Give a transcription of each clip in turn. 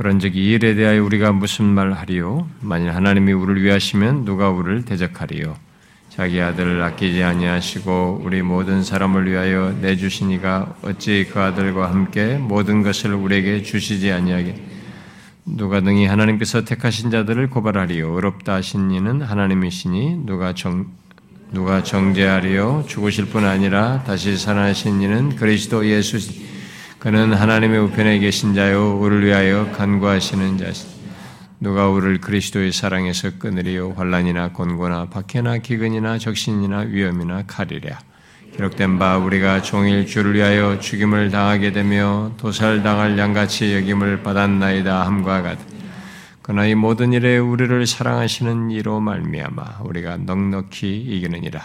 그런즉 이 일에 대하여 우리가 무슨 말 하리요? 만일 하나님이 우리를 위하시면 누가 우리를 대적하리요? 자기 아들을 아끼지 아니하시고 우리 모든 사람을 위하여 내주시니가 어찌 그 아들과 함께 모든 것을 우리에게 주시지 아니하게 누가 능히 하나님께서 택하신 자들을 고발하리요? 어렵다 하신 이는 하나님이시니 누가 정 누가 정죄하리요? 죽으실 뿐 아니라 다시 살아나신 이는 그리스도 예수시 그는 하나님의 우편에 계신 자요 우리를 위하여 간구하시는 자시. 누가 우리를 그리스도의 사랑에서 끊으리요 환란이나 곤고나 박해나 기근이나 적신이나 위험이나 칼이랴. 기록된 바 우리가 종일 주를 위하여 죽임을 당하게 되며 도살당할 양같이 여김을 받았나이다 함과 같. 그러나 이 모든 일에 우리를 사랑하시는 이로 말미암아 우리가 넉넉히 이기느니라.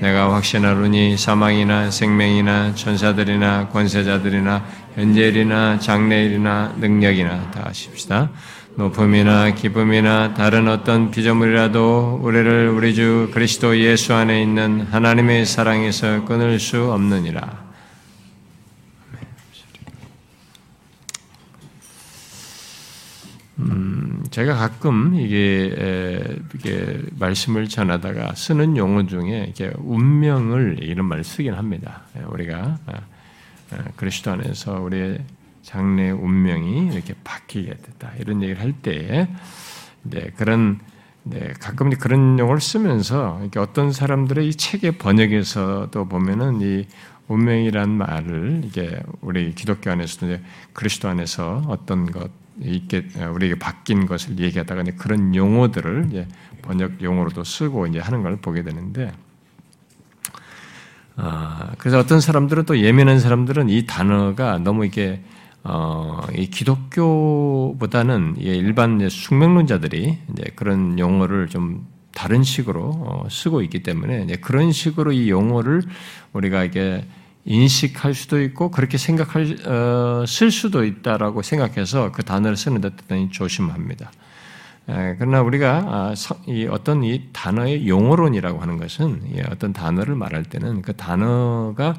내가 확신하노니 사망이나 생명이나 천사들이나 권세자들이나 현재일이나 장래일이나 능력이나 다 하십시다. 높음이나 기쁨이나 다른 어떤 피조물이라도 우리를 우리 주 그리스도 예수 안에 있는 하나님의 사랑에서 끊을 수 없느니라. 제가 가끔 이게, 이게 말씀을 전하다가 쓰는 용어 중에 이게 운명을 이런 말을 쓰긴 합니다. 예, 우리가 아, 아, 그리스도 안에서 우리의 장래 운명이 이렇게 바뀌게 됐다 이런 얘기를 할 때에 네, 그런 네, 가끔 그런 용어를 쓰면서 어떤 사람들의 이 책의 번역에서도 보면은 이 운명이란 말을 이게 우리 기독교 안에서도 그리스도 안에서 어떤 것 있게 우리에게 바뀐 것을 얘기하다가 그런 용어들을 이제 번역 용어로도 쓰고 이제 하는 걸 보게 되는데 아, 그래서 어떤 사람들은 또 예민한 사람들은 이 단어가 너무 이게 어, 이 기독교보다는 일반 숙명론자들이 이제 그런 용어를 좀 다른 식으로 어, 쓰고 있기 때문에 그런 식으로 이 용어를 우리가 이게 인식할 수도 있고 그렇게 생각할 어, 쓸 수도 있다라고 생각해서 그 단어를 쓰는 데 대단히 조심합니다. 에, 그러나 우리가 아, 이 어떤 이 단어의 용어론이라고 하는 것은 어떤 단어를 말할 때는 그 단어가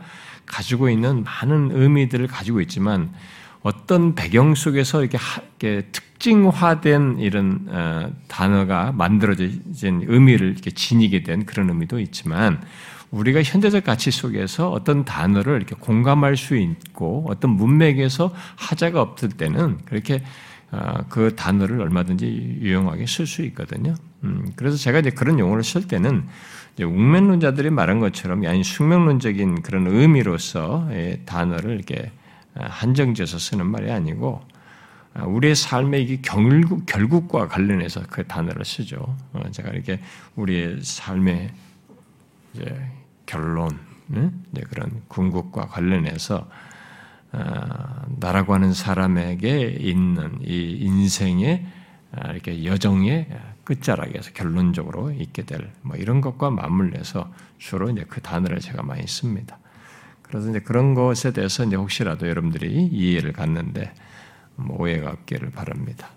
가지고 있는 많은 의미들을 가지고 있지만 어떤 배경 속에서 이렇게, 이렇게 특징화된 이런 어, 단어가 만들어진 의미를 이렇게 지니게 된 그런 의미도 있지만 우리가 현대적 가치 속에서 어떤 단어를 이렇게 공감할 수 있고 어떤 문맥에서 하자가 없을 때는 그렇게 어, 그 단어를 얼마든지 유용하게 쓸 수 있거든요. 음, 그래서 제가 이제 그런 용어를 쓸 때는 웅면론자들이 말한 것처럼 아니 숙명론적인 그런 의미로서 단어를 이렇게 어, 한정지어서 쓰는 말이 아니고 어, 우리의 삶의 이게 결국, 결국과 관련해서 그 단어를 쓰죠. 제가 이렇게 우리의 삶의 결론, 네? 그런 궁극과 관련해서 어, 나라고 하는 사람에게 있는 이 인생의 어, 이렇게 여정의 끝자락에서 결론적으로 있게 될 뭐 이런 것과 맞물려서 주로 이제 그 단어를 제가 많이 씁니다. 그래서 이제 그런 것에 대해서 이제 혹시라도 여러분들이 이해를 갖는데 뭐 오해가 없기를 바랍니다.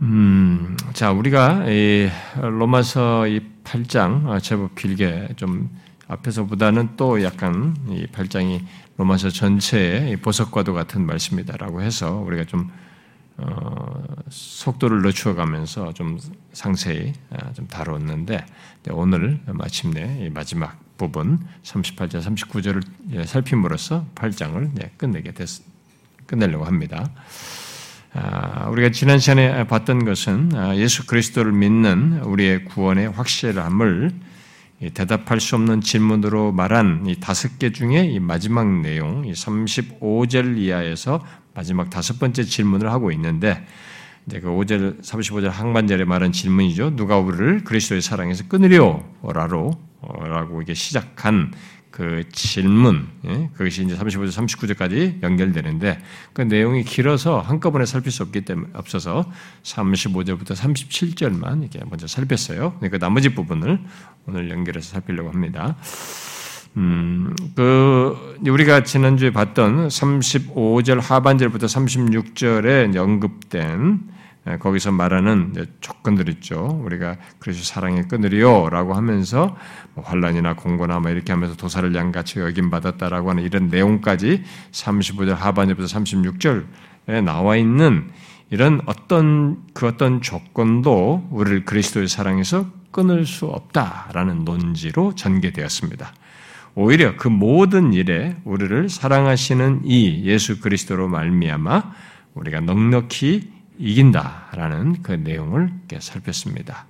음, 자, 우리가 이 로마서 이 8장 아, 제법 길게 좀 앞에서보다는 또 약간 이 8장이 로마서 전체의 보석과도 같은 말씀이다라고 해서 우리가 좀 어, 속도를 늦추어가면서 좀 상세히 아, 좀 다뤘는데 네, 오늘 마침내 마지막 부분 38절, 39절을 살핌으로써 8장을 끝내게 됐, 끝내려고 합니다. 아, 우리가 지난 시간에 봤던 것은 아, 예수 그리스도를 믿는 우리의 구원의 확실함을 대답할 수 없는 질문으로 말한 이 다섯 개 중에 이 마지막 내용, 이 35절 이하에서 마지막 다섯 번째 질문을 하고 있는데, 이제 그 5절, 35절 항반절에 말한 질문이죠. 누가 우리를 그리스도의 사랑에서 끊으려? 라로, 라고 이게 시작한 그 질문, 예? 그것이 이제 35절, 39절까지 연결되는데 그 내용이 길어서 한꺼번에 살필 수 없기 때문에 없어서 35절부터 37절만 이렇게 먼저 살폈어요. 그 나머지 부분을 오늘 연결해서 살피려고 합니다. 음, 그, 우리가 지난주에 봤던 35절 하반절부터 36절에 언급된 예, 거기서 말하는 조건들 있죠. 우리가 그래서 사랑에 끊으리요라고 하면서 뭐 환란이나 공고나 뭐 이렇게 하면서 도사를 양같이 여김 받았다라고 하는 이런 내용까지 35절 하반절부터 36절 나와 있는 이런 어떤 그 어떤 조건도 우리를 그리스도의 사랑에서 끊을 수 없다라는 논지로 전개되었습니다. 오히려 그 모든 일에 우리를 사랑하시는 이 예수 그리스도로 말미암아 우리가 넉넉히 이긴다라는 그 내용을 살폈습니다.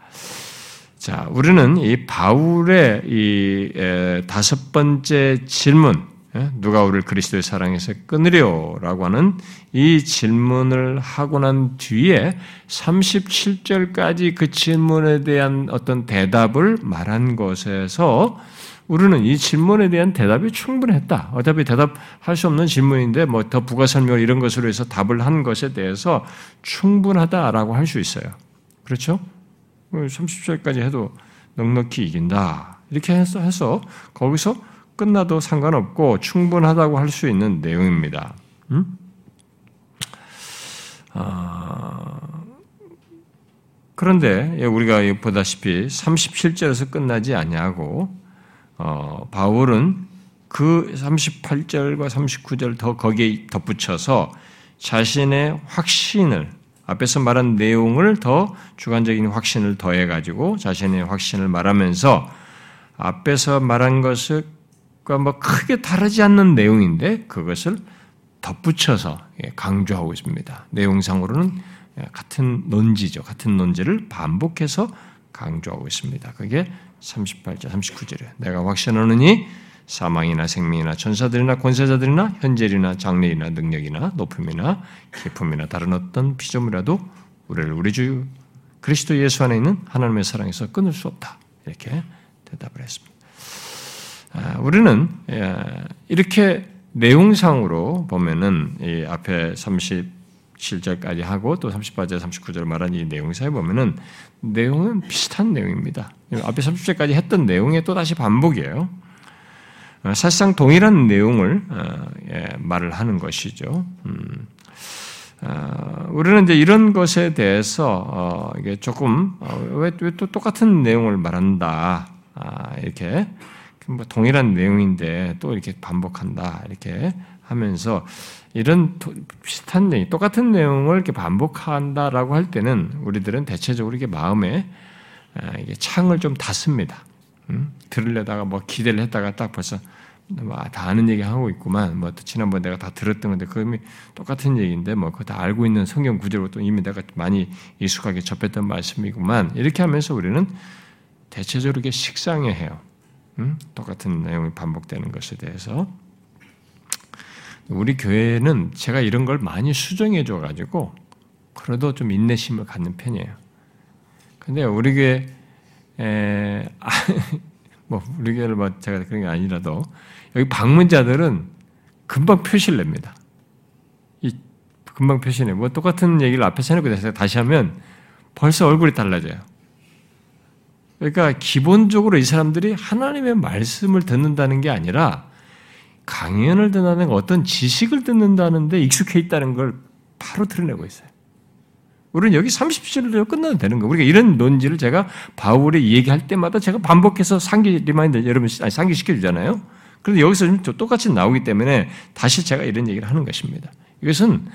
자, 우리는 이 바울의 이 다섯 번째 질문, 예? 누가 우리를 그리스도의 사랑에서 끊으려라고 하는 이 질문을 하고 난 뒤에 37절까지 그 질문에 대한 어떤 대답을 말한 것에서 우리는 이 질문에 대한 대답이 충분했다. 어차피 대답할 수 없는 질문인데 뭐 더 부가 설명 이런 것으로 해서 답을 한 것에 대해서 충분하다라고 할 수 있어요. 그렇죠? 30절까지 해도 넉넉히 이긴다. 이렇게 해서, 해서 거기서 끝나도 상관없고 충분하다고 할 수 있는 내용입니다. 음? 아, 그런데 우리가 보다시피 37절에서 끝나지 아니하고 어, 바울은 그 38절과 39절 더 거기에 덧붙여서 자신의 확신을 앞에서 말한 내용을 더 주관적인 확신을 더해 가지고 자신의 확신을 말하면서 앞에서 말한 것을 뭐 크게 다르지 않는 내용인데 그것을 덧붙여서 예, 강조하고 있습니다. 내용상으로는 같은 논지죠. 같은 논지를 반복해서 강조하고 있습니다. 그게 38절, 39절에 내가 확신하느니 사망이나 생명이나 천사들이나 권세자들이나 현재이나 장래이나 능력이나 높음이나 기품이나 다른 어떤 피조물이라도 우리를 우리 주 그리스도 예수 안에 있는 하나님의 사랑에서 끊을 수 없다. 이렇게 대답을 했습니다. 아, 우리는 예, 이렇게 내용상으로 보면은 이 앞에 37절까지 하고 또 38절, 39절 말한 이 내용사에 보면은 내용은 비슷한 내용입니다. 앞에 30절까지 했던 내용의 또 다시 반복이에요. 어, 사실상 동일한 내용을 어, 예, 말을 하는 것이죠. 음, 어, 우리는 이제 이런 것에 대해서 이게 조금 왜또 똑같은 내용을 말한다 아, 이렇게 뭐 동일한 내용인데 또 이렇게 반복한다 이렇게 하면서 이런 비슷한 내용, 똑같은 내용을 이렇게 반복한다라고 할 때는 우리들은 대체적으로 이게 마음에 아, 창을 좀 닫습니다. 음? 들으려다가 뭐 기대를 했다가 딱 벌써 뭐다 아는 얘기 하고 있구만. 뭐 지난번 내가 다 들었던 건데 그 이미 똑같은 얘기인데 뭐 그거 다 알고 있는 성경 구절로 또 이미 내가 많이 익숙하게 접했던 말씀이구만. 이렇게 하면서 우리는 대체적으로 이게 식상해해요. 음? 똑같은 내용이 반복되는 것에 대해서 우리 교회는 제가 이런 걸 많이 수정해 줘 가지고 그래도 좀 인내심을 갖는 편이에요. 근데 우리 교회 에, 아, 뭐 우리 교회를 뭐 제가 그런 게 아니라도 여기 방문자들은 금방 표시를 냅니다. 이 금방 표시내. 뭐 똑같은 얘기를 앞에서 해놓고 다시 하면 벌써 얼굴이 달라져요. 그러니까 기본적으로 이 사람들이 하나님의 말씀을 듣는다는 게 아니라 강연을 듣는다는 어떤 지식을 듣는다는데 익숙해 있다는 걸 바로 드러내고 있어요. 우리는 여기 30절로 끝나도 되는 거예요. 우리가 이런 논지를 제가 바울이 얘기할 때마다 제가 반복해서 상기 remind 여러분 상기시켜 주잖아요. 그런데 여기서 좀 똑같이 나오기 때문에 다시 제가 이런 얘기를 하는 것입니다. 이것은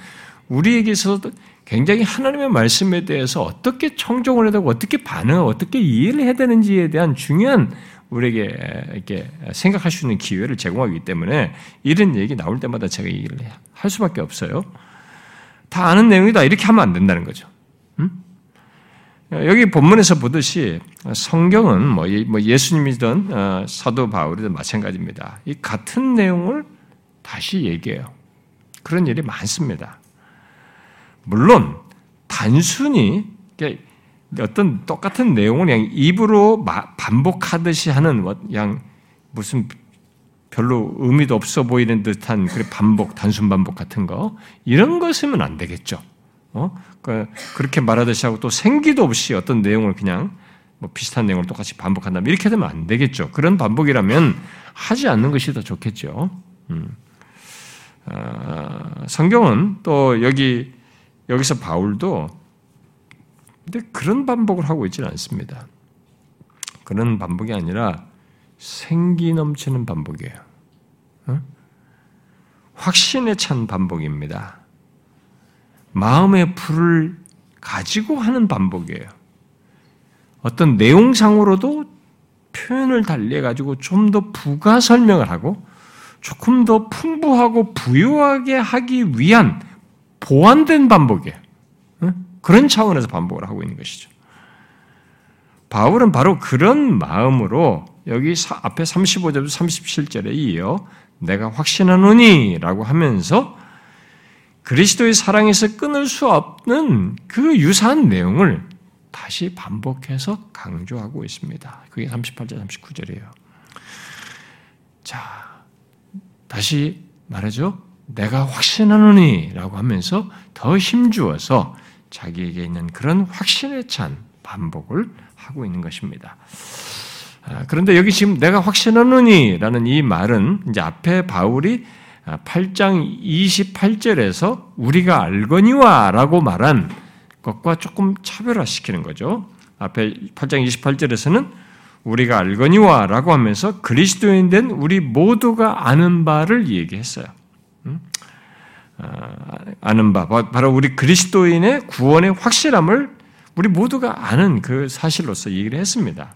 우리에게 서 굉장히 하나님의 말씀에 대해서 어떻게 청종을 해야 되고 어떻게 반응을 어떻게 이해를 해야 되는지에 대한 중요한 우리에게 이렇게 생각할 수 있는 기회를 제공하기 때문에 이런 얘기 나올 때마다 제가 얘기를 할 수밖에 없어요. 다 아는 내용이다 이렇게 하면 안 된다는 거죠. 음? 여기 본문에서 보듯이 성경은 뭐, 뭐 예수님이든 어, 사도 바울이든 마찬가지입니다. 이 같은 내용을 다시 얘기해요. 그런 일이 많습니다. 물론 단순히 어떤 똑같은 내용을 그냥 입으로 반복하듯이 하는 그냥 무슨 별로 의미도 없어 보이는 듯한 그 반복, 단순 반복 같은 거 이런 것이면 안 되겠죠. 어? 그 그렇게 말하듯이 하고 또 생기도 없이 어떤 내용을 그냥 뭐 비슷한 내용을 똑같이 반복한다 이렇게 되면 안 되겠죠. 그런 반복이라면 하지 않는 것이 더 좋겠죠. 음. 어, 성경은 또 여기 여기서 바울도 근데 그런 반복을 하고 있지는 않습니다. 그런 반복이 아니라 생기 넘치는 반복이에요. 어? 확신에 찬 반복입니다. 마음의 불을 가지고 하는 반복이에요. 어떤 내용상으로도 표현을 달리해가지고 좀 더 부가 설명을 하고 조금 더 풍부하고 부유하게 하기 위한 보완된 반복이에요. 그런 차원에서 반복을 하고 있는 것이죠. 바울은 바로 그런 마음으로 여기 앞에 35절부터 37절에 이어 내가 확신하노니 라고 하면서 그리스도의 사랑에서 끊을 수 없는 그 유사한 내용을 다시 반복해서 강조하고 있습니다. 그게 38절, 39절이에요. 자, 다시 말하죠. 내가 확신하노니 라고 하면서 더 힘주어서 자기에게 있는 그런 확신에 찬 반복을 하고 있는 것입니다. 아, 그런데 여기 지금 내가 확신하노니 라는 이 말은 이제 앞에 바울이 8장 28절에서 우리가 알거니와 라고 말한 것과 조금 차별화시키는 거죠. 앞에 8장 28절에서는 우리가 알거니와 라고 하면서 그리스도인 된 우리 모두가 아는 바를 얘기했어요. 아, 아는 바, 바로 우리 그리스도인의 구원의 확실함을 우리 모두가 아는 그 사실로서 얘기를 했습니다.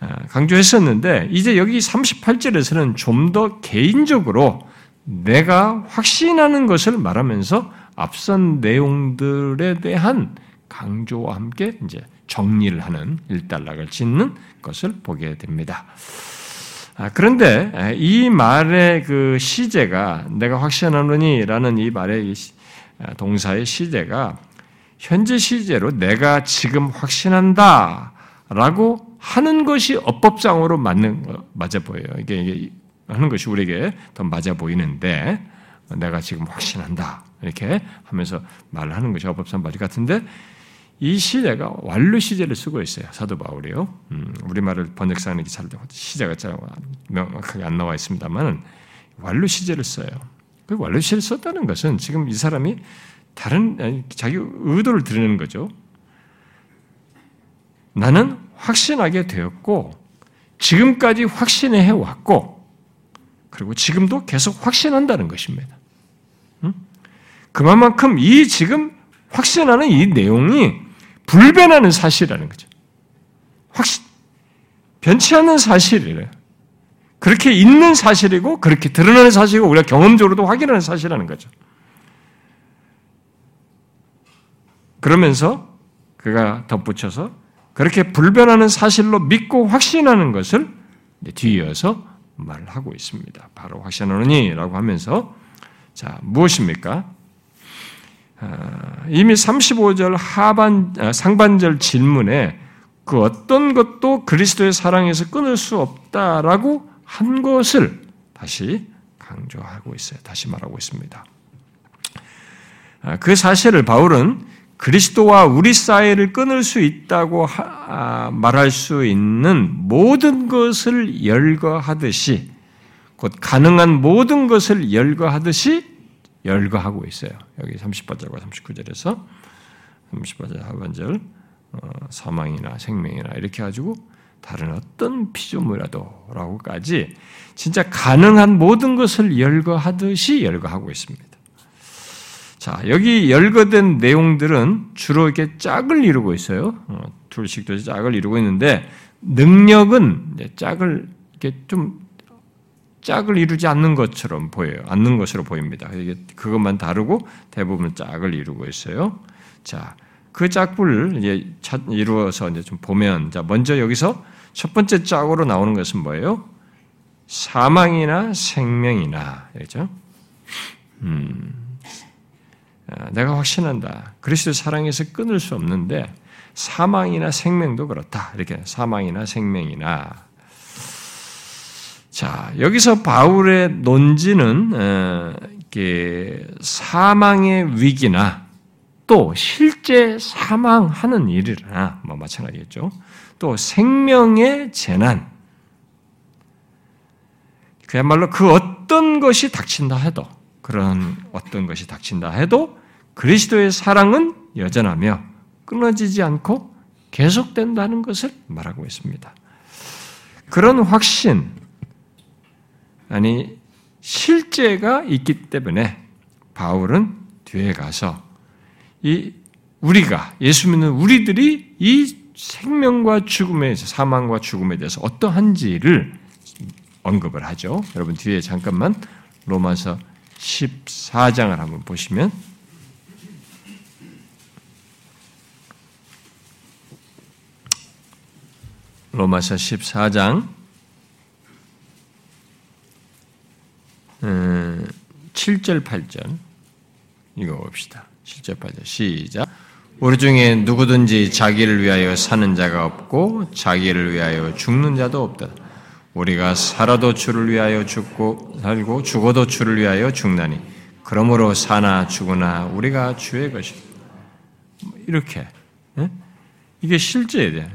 아, 강조했었는데, 이제 여기 38절에서는 좀 더 개인적으로 내가 확신하는 것을 말하면서 앞선 내용들에 대한 강조와 함께 이제 정리를 하는 일단락을 짓는 것을 보게 됩니다. 아, 그런데 이 말의 그 시제가 내가 확신하노니라는 이 말의 아, 동사의 시제가 현재 시제로 내가 지금 확신한다라고 하는 것이 어법상으로 맞는 맞아 보여요. 이게, 이게 하는 것이 우리에게 더 맞아 보이는데 내가 지금 확신한다 이렇게 하면서 말을 하는 것이 어법상 맞을 같은데 이 시제가 완료 시제를 쓰고 있어요. 사도 바울이요. 음, 우리말을 번역사하는 기사를 시제가 명확하게 안 나와 있습니다만 완료 시제를 써요. 그 완료 시제를 썼다는 것은 지금 이 사람이 다른 자기 의도를 드리는 거죠. 나는 확신하게 되었고 지금까지 확신해 왔고 그리고 지금도 계속 확신한다는 것입니다. 음? 그만큼 이 지금 확신하는 이 내용이 불변하는 사실이라는 거죠. 확신, 변치 않는 사실이래요. 그렇게 있는 사실이고, 그렇게 드러나는 사실이고, 우리가 경험적으로도 확인하는 사실이라는 거죠. 그러면서 그가 덧붙여서 그렇게 불변하는 사실로 믿고 확신하는 것을 뒤이어서 말을 하고 있습니다. 바로 확신하느니 라고 하면서 자, 무엇입니까? 아, 이미 35절 하반, 아, 상반절 질문에 그 어떤 것도 그리스도의 사랑에서 끊을 수 없다라고 한 것을 다시 강조하고 있어요. 다시 말하고 있습니다. 아, 그 사실을 바울은 그리스도와 우리 사이를 끊을 수 있다고 말할 수 있는 모든 것을 열거하듯이 곧 가능한 모든 것을 열거하듯이 열거하고 있어요. 여기 30번절과 39절에서 30번절 하반절 어, 사망이나 생명이나 이렇게 가지고 다른 어떤 피조물이라도 라고까지 진짜 가능한 모든 것을 열거하듯이 열거하고 있습니다. 자, 여기 열거된 내용들은 주로 이렇게 짝을 이루고 있어요. 어, 둘씩도 짝을 이루고 있는데 능력은 짝을 이렇게 좀 짝을 이루지 않는 것처럼 보여요. 않는 것으로 보입니다. 이게 그것만 다르고 대부분 짝을 이루고 있어요. 자, 그 짝을 이제 이루어서 이제 좀 보면, 자, 먼저 여기서 첫 번째 짝으로 나오는 것은 뭐예요? 사망이나 생명이나, 그죠? 음, 아, 내가 확신한다. 그리스도 사랑에서 끊을 수 없는데, 사망이나 생명도 그렇다. 이렇게 사망이나 생명이나 자, 여기서 바울의 논지는 어, 사망의 위기나 또 실제 사망하는 일이나 뭐 마찬가지겠죠. 또 생명의 재난, 그야말로 그 어떤 것이 닥친다 해도 그런 어떤 것이 닥친다 해도 그리스도의 사랑은 여전하며 끊어지지 않고 계속된다는 것을 말하고 있습니다. 그런 확신, 아니 실제가 있기 때문에 바울은 뒤에 가서 이 우리가 예수 믿는 우리들이 이 생명과 죽음에 사망과 죽음에 대해서 어떠한지를 언급을 하죠. 여러분 뒤에 잠깐만 로마서 14장을 한번 보시면 로마서 14장 7절 8절 이거 봅시다. 7절 8절 시작 우리 중에 누구든지 자기를 위하여 사는 자가 없고 자기를 위하여 죽는 자도 없다. 우리가 살아도 주를 위하여 죽고 살고 죽어도 주를 위하여 죽나니 그러므로 사나 죽으나 우리가 주의 것이다. 이렇게 이게 실제에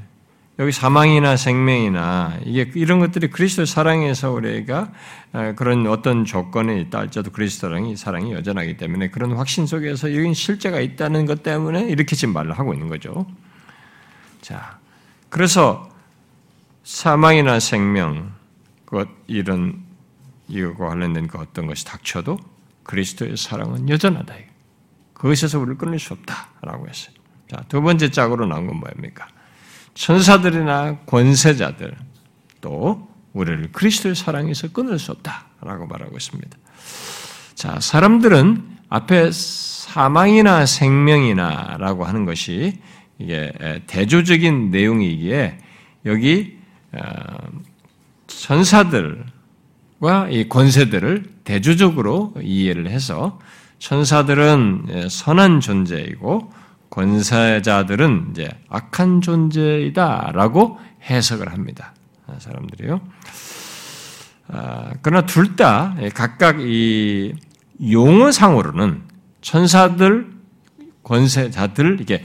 여기 사망이나 생명이나 이게 이런 것들이 그리스도 사랑에서 우리가 아, 그런 어떤 조건에 있다 할지라도 그리스도 사랑이 사랑이 여전하기 때문에 그런 확신 속에서 여기 실제가 있다는 것 때문에 이렇게 지금 말을 하고 있는 거죠. 자, 그래서 사망이나 생명, 그 이런 이거와 관련된 그 어떤 것이 닥쳐도 그리스도의 사랑은 여전하다. 그것에서 우리를 끊을 수 없다라고 했어요. 자, 두 번째 짝으로 나온 건 뭐입니까? 천사들이나 권세자들 또 우리를 그리스도의 사랑에서 끊을 수 없다라고 말하고 있습니다. 자, 사람들은 앞에 사망이나 생명이나라고 하는 것이 이게 대조적인 내용이기에 여기 어, 천사들과 이 권세들을 대조적으로 이해를 해서 천사들은 선한 존재이고 권세자들은 이제 악한 존재이다라고 해석을 합니다. 아, 사람들이요. 아, 그러나 둘 다 각각 이 용어상으로는 천사들, 권세자들 이게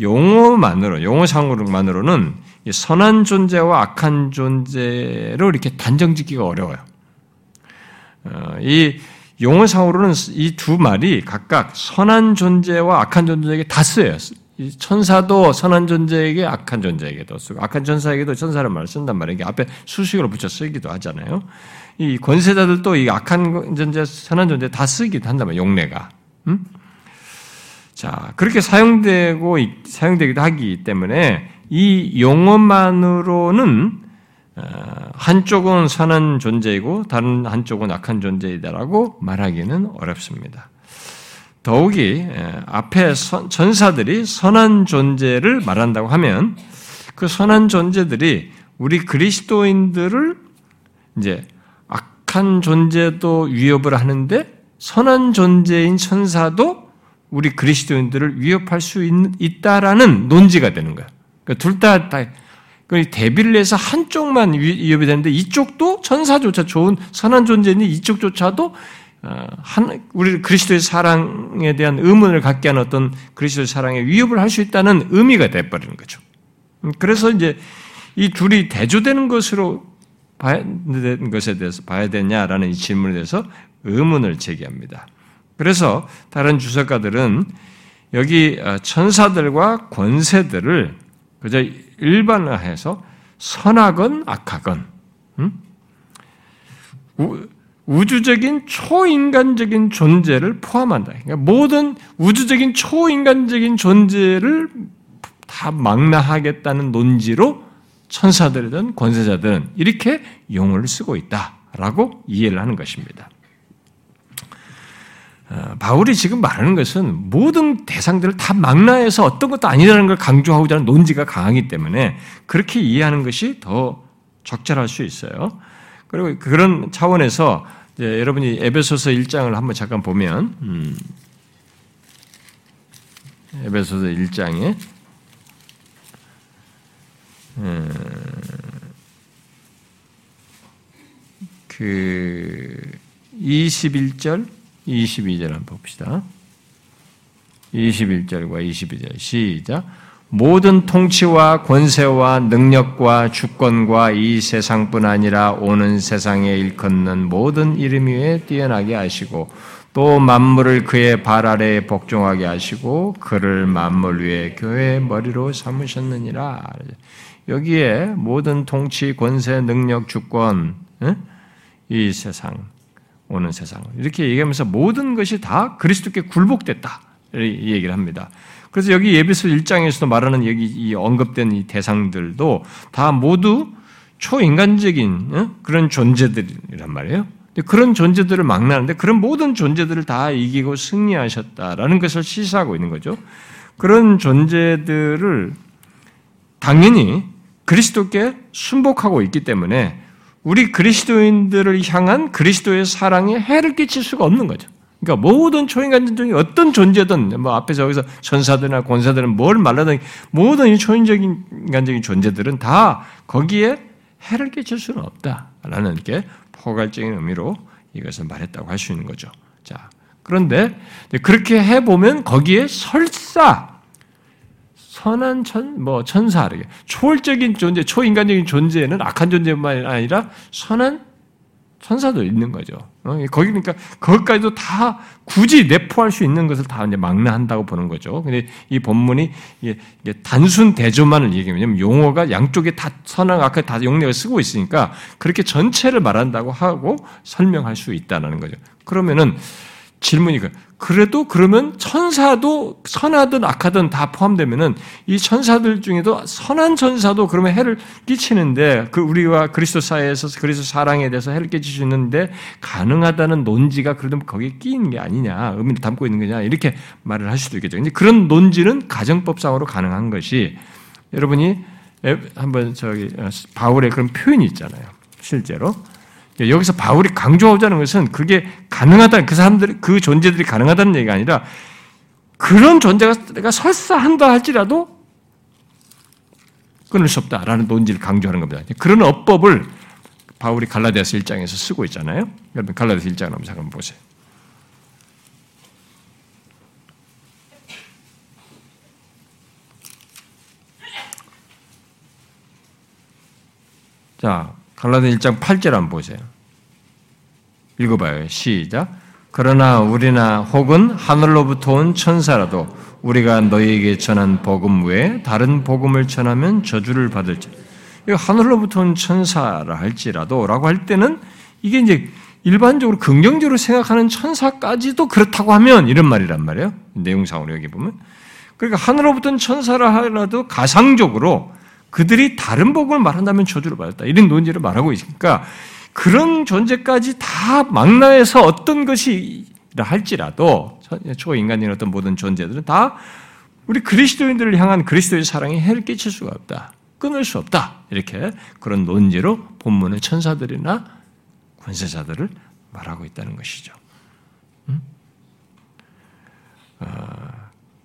용어만으로 용어상으로만으로는 선한 존재와 악한 존재로 이렇게 단정짓기가 어려워요. 어, 이 용어상으로는 이 두 말이 각각 선한 존재와 악한 존재에게 다 쓰여요. 천사도 선한 존재에게 악한 존재에게도 쓰고 악한 천사에게도 천사를 말 쓴단 말이에요. 이게 앞에 수식으로 붙여 쓰기도 하잖아요. 이 권세자들도 이 악한 존재, 선한 존재 다 쓰기도 한단 말이에요. 용례가. 음? 자, 그렇게 사용되고 사용되기도 하기 때문에 이 용어만으로는 어, 한쪽은 선한 존재이고 다른 한쪽은 악한 존재이다라고 말하기는 어렵습니다. 더욱이 앞에 전사들이 선한 존재를 말한다고 하면 그 선한 존재들이 우리 그리스도인들을 이제 악한 존재도 위협을 하는데 선한 존재인 천사도 우리 그리스도인들을 위협할 수 있, 다라는 논지가 되는 거야. 그러니까 다 대비를 해서 한쪽만 위협이 되는데 이쪽도 천사조차 좋은 선한 존재니 이쪽조차도 어, 한 우리 그리스도의 사랑에 대한 의문을 갖게 하는 어떤 그리스도의 사랑에 위협을 할 수 있다는 의미가 돼버리는 거죠. 음, 그래서 이제 이 둘이 대조되는 것으로 봐야 되는 것에 대해서 봐야 되냐라는 이 질문에 대해서 의문을 제기합니다. 그래서 다른 주석가들은 여기 어, 천사들과 권세들을 그저 일반화해서 선하건 악하건 음? 우주적인 초인간적인 존재를 포함한다. 그러니까 모든 우주적인 초인간적인 존재를 다 망라하겠다는 논지로 천사들이든 권세자들은 이렇게 용어를 쓰고 있다라고 이해를 하는 것입니다. 어, 바울이 지금 말하는 것은 모든 대상들을 다 망라해서 어떤 것도 아니라는 걸 강조하고자 하는 논지가 강하기 때문에 그렇게 이해하는 것이 더 적절할 수 있어요. 그리고 그런 차원에서 여러분이 에베소서 1장을 한번 잠깐 보면 음, 에베소서 1장에 음, 그 21절 22절 한번 봅시다. 21절과 22절 시작. 모든 통치와 권세와 능력과 주권과 이 세상뿐 아니라 오는 세상에 일컫는 모든 이름 위에 뛰어나게 하시고 또 만물을 그의 발 아래에 복종하게 하시고 그를 만물 위에 교회의 머리로 삼으셨느니라. 여기에 모든 통치, 권세, 능력, 주권, 이 세상, 오는 세상. 이렇게 얘기하면서 모든 것이 다 그리스도께 굴복됐다. 이 얘기를 합니다. 그래서 여기 예비서 1장에서도 말하는 여기 이 언급된 이 대상들도 다 모두 초인간적인 어? 그런 존재들이란 말이에요. 그런 존재들을 막나는데 그런 모든 존재들을 다 이기고 승리하셨다라는 것을 시사하고 있는 거죠. 그런 존재들을 당연히 그리스도께 순복하고 있기 때문에 우리 그리스도인들을 향한 그리스도의 사랑에 해를 끼칠 수가 없는 거죠. 그러니까 모든 초인간 중에 어떤 존재든 뭐 앞에서 여기서 전사들이나 권사들은 뭘 말하든 모든 이 초인적인 인간적인 존재들은 다 거기에 해를 끼칠 수는 없다라는 게 포괄적인 의미로 이것을 말했다고 할 수 있는 거죠. 자 그런데 그렇게 해 보면 거기에 설사 선한 천, 뭐 천사, 초월적인 존재, 초인간적인 존재는 악한 존재만 아니라 선한 천사도 있는 거죠. 어? 거기 그러니까 거기까지도 다 굳이 내포할 수 있는 것을 다 이제 망라한다고 보는 거죠. 근데 이 본문이 이게 단순 대조만을 얘기하면 용어가 양쪽에 다 선악 악한 다 용례를 쓰고 있으니까 그렇게 전체를 말한다고 하고 설명할 수 있다는 거죠. 그러면은 질문이 그 그래도 그러면 천사도 선하든 악하든 다 포함되면은 이 천사들 중에도 선한 천사도 그러면 해를 끼치는데 그 우리와 그리스도 사이에서 그리스도 사랑에 대해서 해를 있는데 가능하다는 논지가 그래도 거기에 끼는 게 아니냐 의미를 담고 있는 거냐 이렇게 말을 할 수도 있겠죠. 근데 그런 논지는 가정법상으로 가능한 것이 여러분이 한번 저기 어, 바울의 그런 표현이 있잖아요. 실제로 여기서 바울이 강조하자는 것은 그게 가능하다, 그 사람들, 그 존재들이 가능하다는 얘기가 아니라 그런 존재가 내가 설사 한다 할지라도 끊을 수 없다라는 논지를 강조하는 겁니다. 그런 어법을 바울이 갈라디아서 1장에서 쓰고 있잖아요. 여러분 갈라디아서 1장 한번 잠깐 보세요. 자, 갈라디 1장 8절 한번 보세요. 읽어봐요. 시작. 그러나 우리나 혹은 하늘로부터 온 천사라도 우리가 너희에게 전한 복음 외에 다른 복음을 전하면 저주를 받을지. 하늘로부터 온 천사라 할지라도 라고 할 때는 이게 이제 일반적으로 긍정적으로 생각하는 천사까지도 그렇다고 하면 이런 말이란 말이에요. 내용상으로 여기 보면. 그러니까 하늘로부터 온 천사라 하더라도 가상적으로 그들이 다른 복음을 말한다면 저주를 받았다. 이런 논지를 말하고 있으니까 그런 존재까지 다 망라해서 어떤 것이 할지라도 초인간인 어떤 모든 존재들은 다 우리 그리스도인들을 향한 그리스도의 사랑에 해를 끼칠 수가 없다. 끊을 수 없다. 이렇게 그런 논지로 본문의 천사들이나 권세자들을 말하고 있다는 것이죠. 음? 어,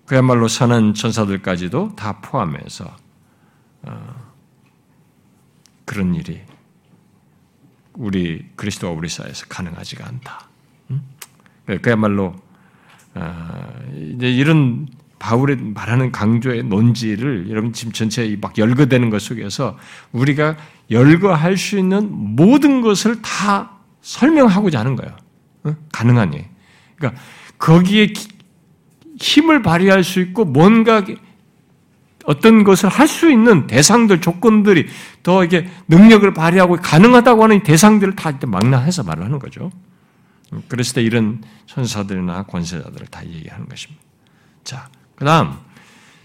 그야말로 선한 천사들까지도 다 포함해서 어, 그런 일이 우리 그리스도와 우리 사이에서 가능하지가 않다. 그야말로 어, 이제 이런 바울의 말하는 강조의 논지를 여러분 지금 전체 막 열거되는 것 속에서 우리가 열거할 수 있는 모든 것을 다 설명하고자 하는 거예요. 가능하니. 그러니까 거기에 힘을 발휘할 수 있고 뭔가 어떤 것을 할 수 있는 대상들, 조건들이 더 이게 능력을 발휘하고 가능하다고 하는 대상들을 다 망라해서 말을 하는 거죠. 그랬을 때 이런 천사들이나 권세자들을 다 얘기하는 것입니다. 자, 그 다음,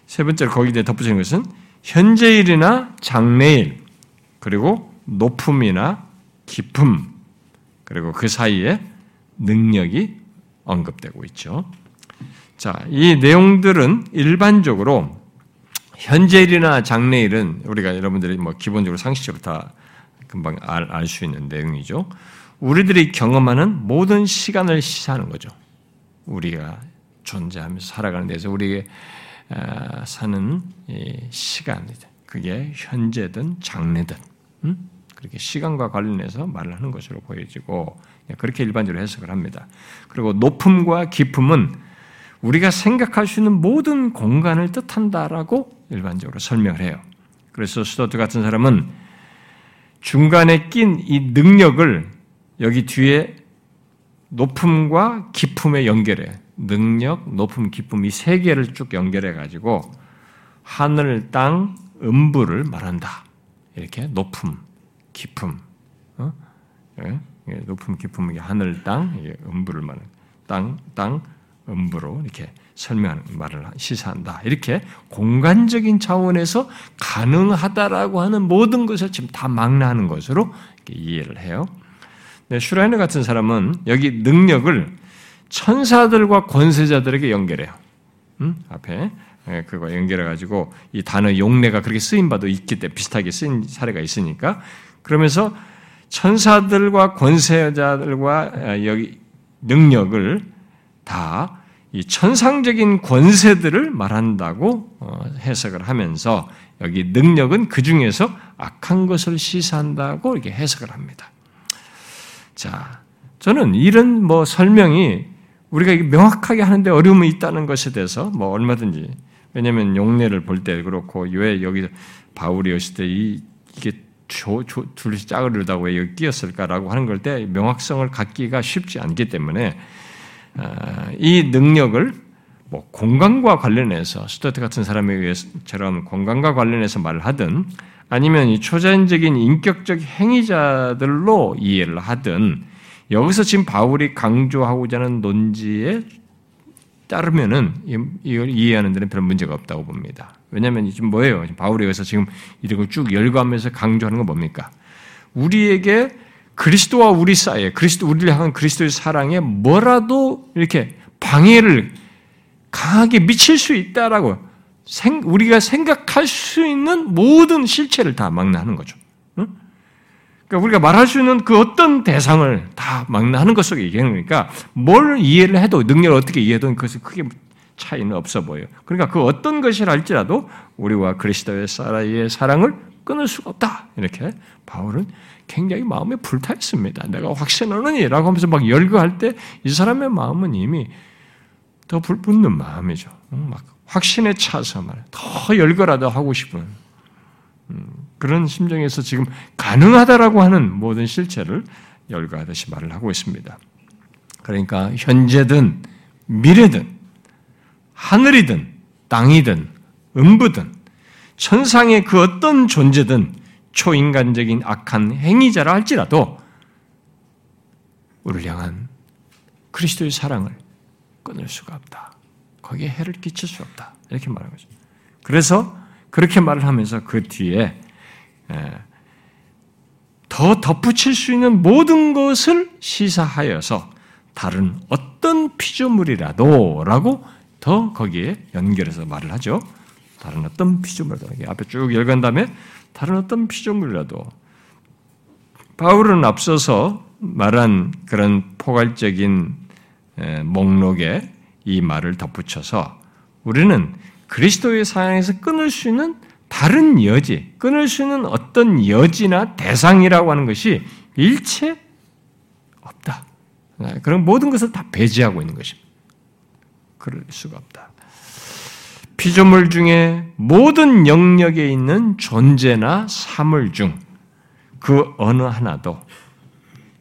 세 번째로 거기에 덧붙이는 것은 현재일이나 장래일, 그리고 높음이나 깊음, 그리고 그 사이에 능력이 언급되고 있죠. 자, 이 내용들은 일반적으로 현재일이나 장래일은 우리가 여러분들이 뭐 기본적으로 상식적으로 다 금방 알 수 있는 내용이죠. 우리들이 경험하는 모든 시간을 시사하는 거죠. 우리가 존재하면서 살아가는 데서 우리에게 아, 사는 시간, 그게 현재든 장래든, 그렇게 시간과 관련해서 말을 하는 것으로 보여지고, 그렇게 일반적으로 해석을 합니다. 그리고 높음과 깊음은 우리가 생각할 수 있는 모든 공간을 뜻한다라고 일반적으로 설명을 해요. 그래서 스토트 같은 사람은 중간에 낀 이 능력을 여기 뒤에 높음과 깊음에 연결해. 능력, 높음, 기쁨 이세 개를 쭉 연결해 가지고 하늘, 땅, 음부를 말한다. 이렇게 높음, 깊음, 어? 예? 높음, 깊음, 하늘, 땅, 음부를 말하는 땅, 땅, 음부로 이렇게 설명하는 말을 시사한다. 이렇게 공간적인 차원에서 가능하다라고 하는 모든 것을 지금 다 망라하는 것으로 이해를 해요. 네, 슈라이너 같은 사람은 여기 능력을 천사들과 권세자들에게 연결해요. 음? 앞에 예, 그거 연결해가지고 이 단어 용례가 그렇게 쓰인 바도 있기 때문에 비슷하게 쓰인 사례가 있으니까 그러면서 천사들과 권세자들과 아, 여기 능력을 다 이 천상적인 권세들을 말한다고 어, 해석을 하면서 여기 능력은 그 중에서 악한 것을 시사한다고 이렇게 해석을 합니다. 자, 저는 이런 뭐 설명이 우리가 명확하게 하는데 어려움이 있다는 것에 대해서 뭐 얼마든지 왜냐하면 용례를 볼 때 그렇고 왜 여기 바울이 오실 때 이, 이게 둘이 짝으르다고 왜 여기 끼었을까라고 하는 걸 때 명확성을 갖기가 쉽지 않기 때문에 아, 이 능력을 뭐 공간과 관련해서 스토트 같은 사람에 의해서처럼 공간과 관련해서 말을 하든 아니면 이 초자연적인 인격적 행위자들로 이해를 하든 여기서 지금 바울이 강조하고자 하는 논지에 따르면은 이걸 이해하는 데는 별 문제가 없다고 봅니다. 왜냐하면 지금 뭐예요? 바울이 여기서 지금 이런 걸쭉 열거하면서 강조하는 건 뭡니까? 우리에게 그리스도와 우리 사이에 그리스도 우리를 향한 그리스도의 사랑에 뭐라도 이렇게 방해를 강하게 미칠 수 있다라고 생, 우리가 생각할 수 있는 모든 실체를 다 망라하는 거죠. 응? 그러니까 우리가 말할 수 있는 그 어떤 대상을 다 망라하는 것 속에 얘기하는 거니까 뭘 이해를 해도 능력을 어떻게 이해하든 그것이 크게 차이는 없어 보여요. 그러니까 그 어떤 것이라 할지라도 우리와 그리스도의 사랑을 끊을 수가 없다. 이렇게 바울은 굉장히 마음에 불타 있습니다. 내가 확신하느니라고 하면서 막 열거할 때 이 사람의 마음은 이미 더 불붙는 마음이죠. 막 확신에 차서 말더 열거라도 하고 싶은 음, 그런 심정에서 지금 가능하다라고 하는 모든 실체를 열거하듯이 말을 하고 있습니다. 그러니까 현재든 미래든 하늘이든 땅이든 음부든 천상의 그 어떤 존재든 초인간적인 악한 행위자라 할지라도 우리를 향한 그리스도의 사랑을 끊을 수가 없다. 거기에 해를 끼칠 수 없다. 이렇게 말한 거죠. 그래서 그렇게 말을 하면서 그 뒤에 더 덧붙일 수 있는 모든 것을 시사하여서 다른 어떤 피조물이라도 라고 더 거기에 연결해서 말을 하죠. 다른 어떤 피조물이라도 앞에 쭉 열간 다음에 다른 어떤 피조물이라도 바울은 앞서서 말한 그런 포괄적인 목록에 이 말을 덧붙여서 우리는 그리스도의 사랑에서 끊을 수 있는 다른 여지, 끊을 수 있는 어떤 여지나 대상이라고 하는 것이 일체 없다. 그런 모든 것을 다 배제하고 있는 것입니다. 그럴 수가 없다. 피조물 중에 모든 영역에 있는 존재나 사물 중 그 어느 하나도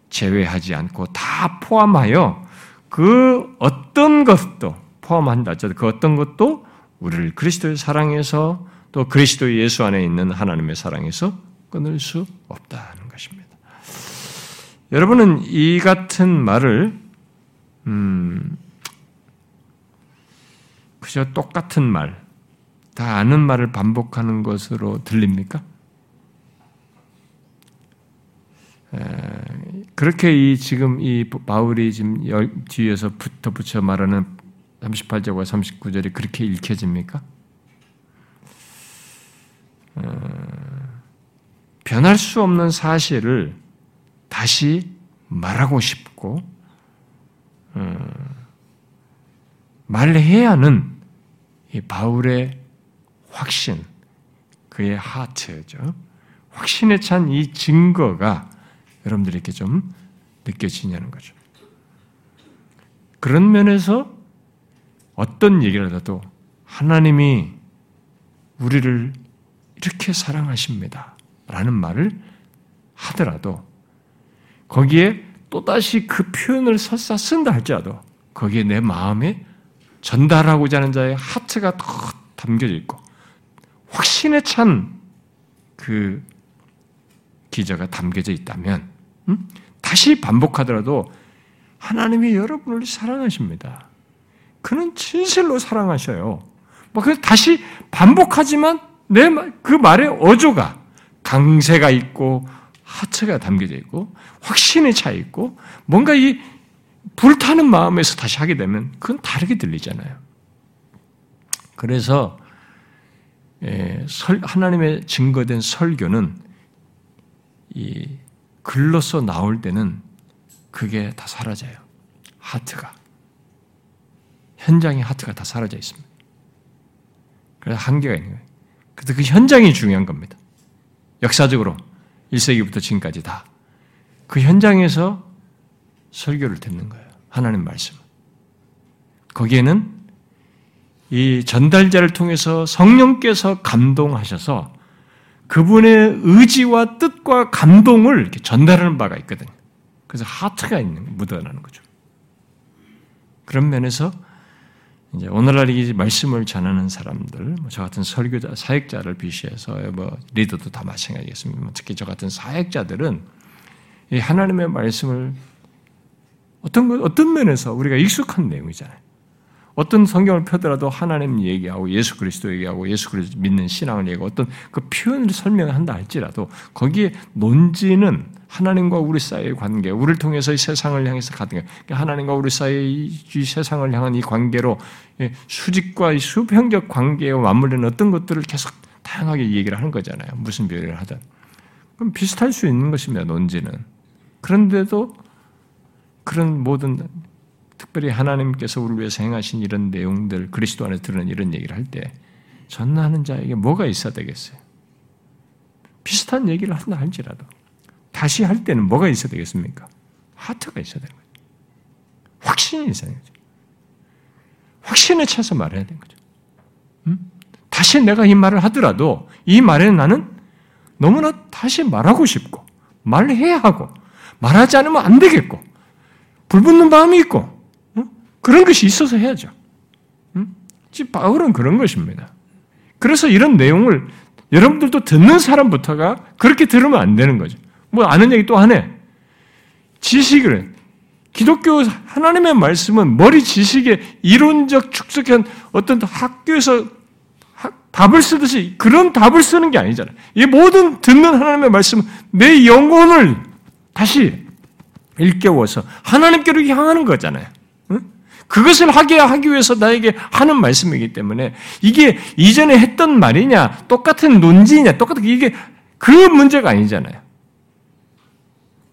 제외하지 않고 다 포함하여 그 어떤 것도 포함한다. 그 어떤 것도 우리를 그리스도의 사랑에서 또 그리스도 예수 안에 있는 하나님의 사랑에서 끊을 수 없다는 것입니다. 여러분은 이 같은 말을 음, 그저 똑같은 말, 다 아는 말을 반복하는 것으로 들립니까? 그렇게 이 지금 이 바울이 지금 뒤에서 붙어 붙여 말하는 38절과 39절이 그렇게 읽혀집니까? 변할 수 없는 사실을 다시 말하고 싶고 말해야 하는 이 바울의 확신, 그의 하트죠. 확신에 찬 이 증거가 여러분들에게 좀 느껴지냐는 거죠. 그런 면에서 어떤 얘기를 하도 하나님이 우리를 이렇게 사랑하십니다. 라는 말을 하더라도 거기에 또다시 그 표현을 설사 쓴다 할지라도 거기에 내 마음에 전달하고자 하는 자의 하트가 더 담겨져 있고 확신에 찬 그 기저가 담겨져 있다면 음? 다시 반복하더라도 하나님이 여러분을 사랑하십니다. 그는 진실로 사랑하셔요. 뭐 그래서 다시 반복하지만 내 그 말의 어조가 강세가 있고 하트가 담겨져 있고 확신에 차 있고 뭔가 이 불타는 마음에서 다시 하게 되면 그건 다르게 들리잖아요. 그래서 예, 하나님의 증거된 설교는 이 글로서 나올 때는 그게 다 사라져요. 하트가. 현장의 하트가 다 사라져 있습니다. 그래서 한계가 있는 거예요. 그래서 그 현장이 중요한 겁니다. 역사적으로 1세기부터 지금까지 다. 그 현장에서 설교를 듣는 거예요. 하나님 말씀. 거기에는 이 전달자를 통해서 성령께서 감동하셔서 그분의 의지와 뜻과 감동을 이렇게 전달하는 바가 있거든요. 그래서 하트가 있는, 묻어나는 거죠. 그런 면에서 이제 오늘날 이 말씀을 전하는 사람들, 뭐저 같은 설교자, 사역자를 비시해서 뭐 리더도 다 마찬가지겠습니다. 뭐 특히 저 같은 사역자들은 이 하나님의 말씀을 어떤 어떤 면에서 우리가 익숙한 내용이잖아요. 어떤 성경을 펴더라도 하나님 얘기하고 예수 그리스도 얘기하고 예수 그리스도 믿는 신앙을 얘기하고 어떤 그 표현을 설명한다 할지라도 거기에 논지는 하나님과 우리 사이의 관계, 우리를 통해서 이 세상을 향해서 가는 게 하나님과 우리 사이의 이 세상을 향한 이 관계로 수직과 이 수평적 관계와 맞물리는 어떤 것들을 계속 다양하게 얘기를 하는 거잖아요. 무슨 비유를 하든. 그럼 비슷할 수 있는 것입니다, 논지는. 그런데도 그런 모든 특별히 하나님께서 우리를 위해서 행하신 이런 내용들, 그리스도 안에 들은 이런 얘기를 할 때, 전하는 자에게 뭐가 있어야 되겠어요? 비슷한 얘기를 한다 할지라도, 다시 할 때는 뭐가 있어야 되겠습니까? 하트가 있어야 되는 거죠. 확신이 있어야 되는 거죠. 확신에 차서 말해야 되는 거죠. 음? 다시 내가 이 말을 하더라도, 이 말에는 나는 너무나 다시 말하고 싶고, 말해야 하고, 말하지 않으면 안 되겠고, 불붙는 마음이 있고, 그런 것이 있어서 해야죠. 음? 바울은 그런 것입니다. 그래서 이런 내용을 여러분들도 듣는 사람부터가 그렇게 들으면 안 되는 거죠. 뭐 아는 얘기 또 하네. 지식을 기독교 하나님의 말씀은 머리 지식의 이론적 축적한 어떤 학교에서 답을 쓰듯이 그런 답을 쓰는 게 아니잖아요. 이 모든 듣는 하나님의 말씀은 내 영혼을 다시 일깨워서 하나님께로 향하는 거잖아요. 그것을 하게 하기 위해서 나에게 하는 말씀이기 때문에 이게 이전에 했던 말이냐, 똑같은 논지냐, 똑같은 이게 그 문제가 아니잖아요.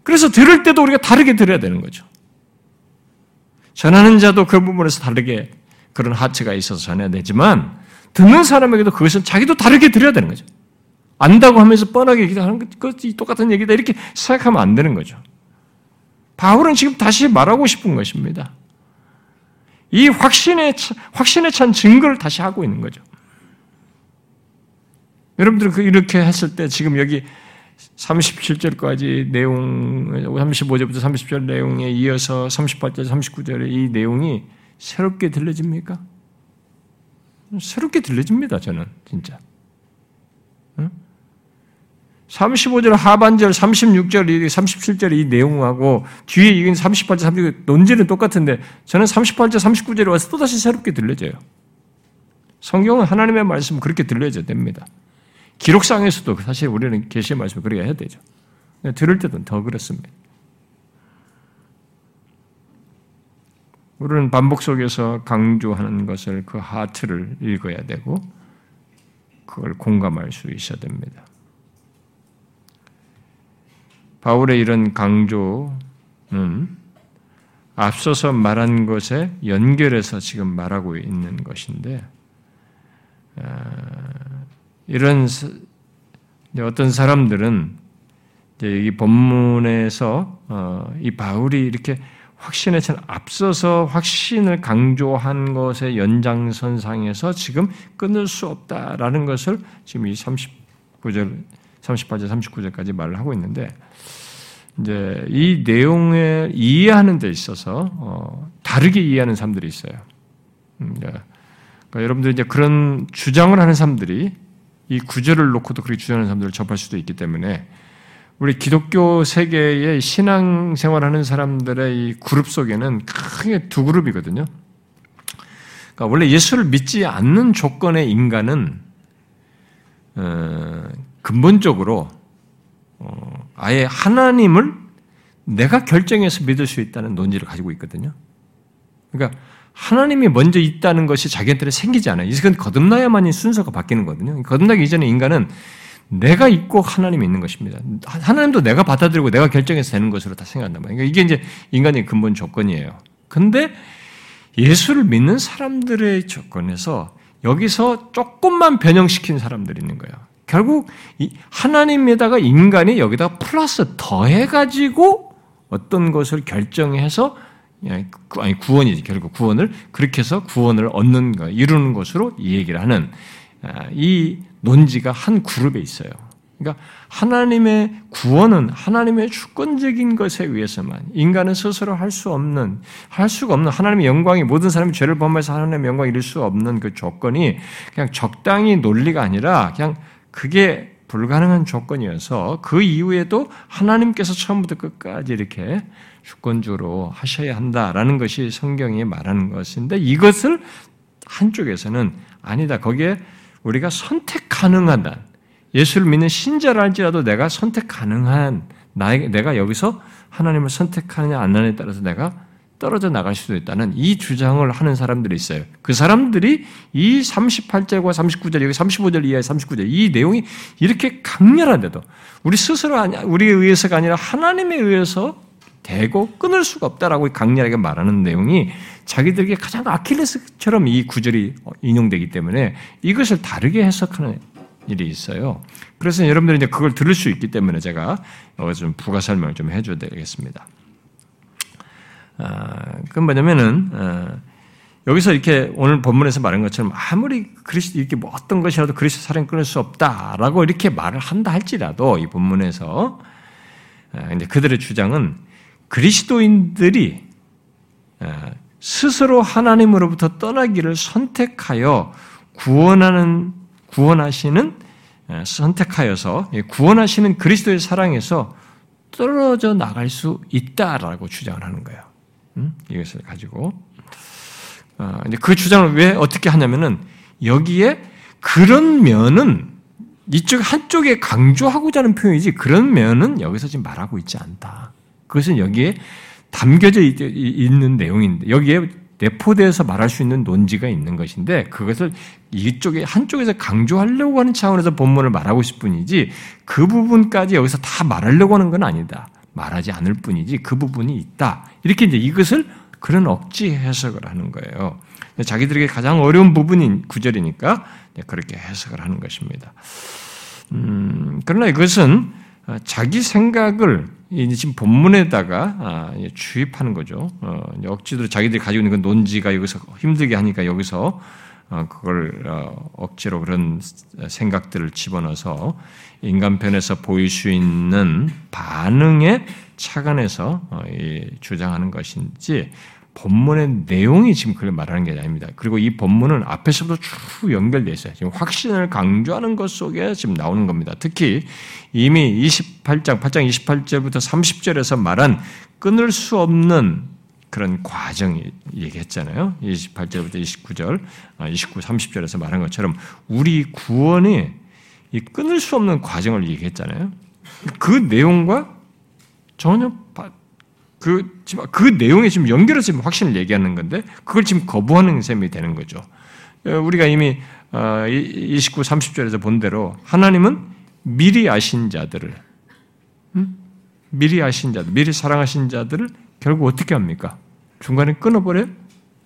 그래서 들을 때도 우리가 다르게 들어야 되는 거죠. 전하는 자도 그 부분에서 다르게 그런 하체가 있어서 전해야 되지만 듣는 사람에게도 그것을 자기도 다르게 들어야 되는 거죠. 안다고 하면서 뻔하게 얘기하는 것이 똑같은 얘기다 이렇게 생각하면 안 되는 거죠. 바울은 지금 다시 말하고 싶은 것입니다. 이 확신에, 확신에 찬 증거를 다시 하고 있는 거죠. 여러분들 그 이렇게 했을 때 지금 여기 37절까지 내용, 35절부터 30절 내용에 이어서 38절, 39절의 이 내용이 새롭게 들려집니까? 새롭게 들려집니다, 저는, 진짜. 35절 하반절, 36절, 37절 이 내용하고 뒤에 이건 38절, 39절 논지는 똑같은데 저는 38절, 39절에 와서 또다시 새롭게 들려져요. 성경은 하나님의 말씀 그렇게 들려져야 됩니다. 기록상에서도 사실 우리는 계시의 말씀을 그렇게 해야 되죠. 들을 때도 더 그렇습니다. 우리는 반복 속에서 강조하는 것을 그 하트를 읽어야 되고 그걸 공감할 수 있어야 됩니다. 바울의 이런 강조는 앞서서 말한 것에 연결해서 지금 말하고 있는 것인데 아, 이런 어떤 사람들은 이 본문에서 어, 이 바울이 이렇게 확신에 찬 앞서서 확신을 강조한 것의 연장선상에서 지금 끊을 수 없다라는 것을 지금 이 39절, 38절, 39절까지 말을 하고 있는데 이제 이 내용을 이해하는 데 있어서 어, 다르게 이해하는 사람들이 있어요. 음, 그러니까 여러분들 이제 그런 주장을 하는 사람들이 이 구절을 놓고도 그렇게 주장하는 사람들을 접할 수도 있기 때문에 우리 기독교 세계의 신앙생활하는 사람들의 이 그룹 속에는 크게 두 그룹이거든요. 그러니까 원래 예수를 믿지 않는 조건의 인간은 어, 근본적으로 어, 아예 하나님을 내가 결정해서 믿을 수 있다는 논지를 가지고 있거든요. 그러니까 하나님이 먼저 있다는 것이 자기한테 생기지 않아요. 이건 거듭나야만이 순서가 바뀌는 거거든요. 거듭나기 이전에 인간은 내가 있고 하나님이 있는 것입니다. 하나님도 내가 받아들이고 내가 결정해서 되는 것으로 다 생각한단 말이에요. 그러니까 이게 이제 인간의 근본 조건이에요. 근데 예수를 믿는 사람들의 조건에서 여기서 조금만 변형시킨 사람들이 있는 거예요. 결국 하나님에다가 인간이 여기다 플러스 더해가지고 어떤 것을 결정해서 아니 구원이지 결국 구원을 그렇게 해서 구원을 얻는 거 이루는 것으로 이 얘기를 하는 아, 이 논지가 한 그룹에 있어요. 그러니까 하나님의 구원은 하나님의 주권적인 것에 의해서만 인간은 스스로 할 수 없는 할 수가 없는 하나님의 영광이 모든 사람이 죄를 범해서 하나님의 영광 이룰 수 없는 그 조건이 그냥 적당히 논리가 아니라 그냥 그게 불가능한 조건이어서 그 이후에도 하나님께서 처음부터 끝까지 이렇게 주권주로 하셔야 한다라는 것이 성경이 말하는 것인데 이것을 한쪽에서는 아니다. 거기에 우리가 선택 가능하다. 예수를 믿는 신자라 할지라도 내가 선택 가능한 나에게 내가 여기서 하나님을 선택하느냐 안 하느냐에 따라서 내가 떨어져 나갈 수도 있다는 이 주장을 하는 사람들이 있어요. 그 사람들이 이 38절과 39절, 여기 35절 이하의 39절, 이 내용이 이렇게 강렬한데도 우리 스스로 우리에 의해서가 아니라 하나님에 의해서 되고 끊을 수가 없다라고 강렬하게 말하는 내용이 자기들에게 가장 아킬레스처럼 이 구절이 인용되기 때문에 이것을 다르게 해석하는 일이 있어요. 그래서 여러분들이 이제 그걸 들을 수 있기 때문에 제가 여기서 좀 부가 설명을 좀 해줘야 되겠습니다. 아, 그건 뭐냐면은, 아, 여기서 이렇게 오늘 본문에서 말한 것처럼 아무리 그리스도 이렇게 뭐 어떤 것이라도 그리스도 사랑 끊을 수 없다라고 이렇게 말을 한다 할지라도 이 본문에서 아, 이제 그들의 주장은 그리스도인들이 아, 스스로 하나님으로부터 떠나기를 선택하여 구원하는 구원하시는 아, 선택하여서 구원하시는 그리스도의 사랑에서 떨어져 나갈 수 있다라고 주장을 하는 거예요. 음? 이것을 가지고 아, 그 주장을 왜 어떻게 하냐면은 여기에 그런 면은 이쪽 한쪽에 강조하고자 하는 표현이지 그런 면은 여기서 지금 말하고 있지 않다. 그것은 여기에 담겨져 있는 내용인데 여기에 내포돼서 말할 수 있는 논지가 있는 것인데 그것을 이쪽에 한쪽에서 강조하려고 하는 차원에서 본문을 말하고 싶을 뿐이지 그 부분까지 여기서 다 말하려고 하는 건 아니다. 말하지 않을 뿐이지 그 부분이 있다. 이렇게 이제 이것을 그런 억지 해석을 하는 거예요. 자기들에게 가장 어려운 부분인 구절이니까 그렇게 해석을 하는 것입니다. 음, 그러나 이것은 자기 생각을 지금 본문에다가 아, 주입하는 거죠. 어, 억지로 자기들이 가지고 있는 그 논지가 여기서 힘들게 하니까 여기서 어, 그걸 어, 억지로 그런 생각들을 집어넣어서 인간편에서 보일 수 있는 반응에 착안해서 주장하는 것인지 본문의 내용이 지금 그걸 말하는 게 아닙니다. 그리고 이 본문은 앞에서부터 쭉 연결되어 있어요. 지금 확신을 강조하는 것 속에 지금 나오는 겁니다. 특히 이미 28장, 8장 28절부터 30절에서 말한 끊을 수 없는 그런 과정 얘기했잖아요. 28절부터 29절, 29, 30절에서 말한 것처럼 우리 구원이 이 끊을 수 없는 과정을 얘기했잖아요. 그 내용과 전혀 그, 그 내용에 지금 연결해서 지금 확신을 얘기하는 건데, 그걸 지금 거부하는 셈이 되는 거죠. 어, 우리가 이미 29, 어, 30절에서 본 대로 하나님은 미리 아신 자들을, 미리 아신 자들, 미리 사랑하신 자들을 결국 어떻게 합니까? 중간에 끊어버려?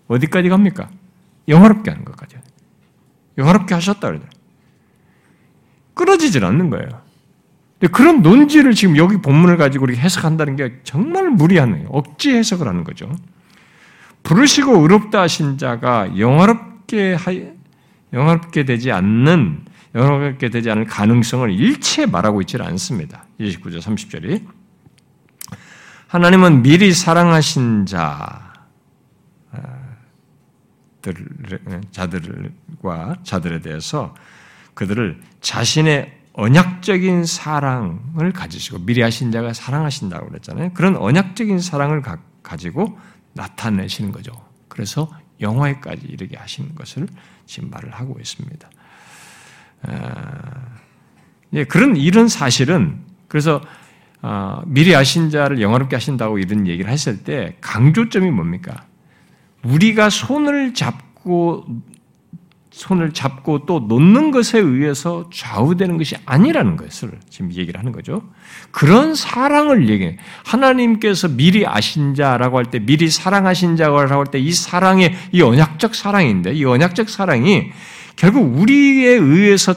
어디까지 갑니까? 영화롭게 하는 것까지. 영화롭게 하셨다. 끊어지질 않는 거예요. 그런 논지를 지금 여기 본문을 가지고 이렇게 해석한다는 게 정말 무리한 거예요. 억지 해석을 하는 거죠. 부르시고 의롭다 하신 자가 영화롭게 하, 영화롭게 되지 않는 영화롭게 되지 않을 가능성을 일체 말하고 있지 않습니다. 29절 30절이 하나님은 미리 사랑하신 자 자들과 자들에 대해서 그들을 자신의 언약적인 사랑을 가지시고 미리 하신 자가 사랑하신다고 그랬잖아요. 그런 언약적인 사랑을 가, 지고 나타내시는 거죠. 그래서 영화에까지 이르게 하시는 것을 지금 말을 하고 있습니다. 예, 그런 이런 사실은 그래서 어, 미리 아신 자를 영화롭게 하신다고 이런 얘기를 했을 때 강조점이 뭡니까? 우리가 손을 잡고 손을 잡고 또 놓는 것에 의해서 좌우되는 것이 아니라는 것을 지금 얘기를 하는 거죠. 그런 사랑을 얘기해. 하나님께서 미리 아신 자라고 할 때, 미리 사랑하신 자라고 할 때, 이 사랑의, 이 언약적 사랑인데, 이 언약적 사랑이 결국 우리에 의해서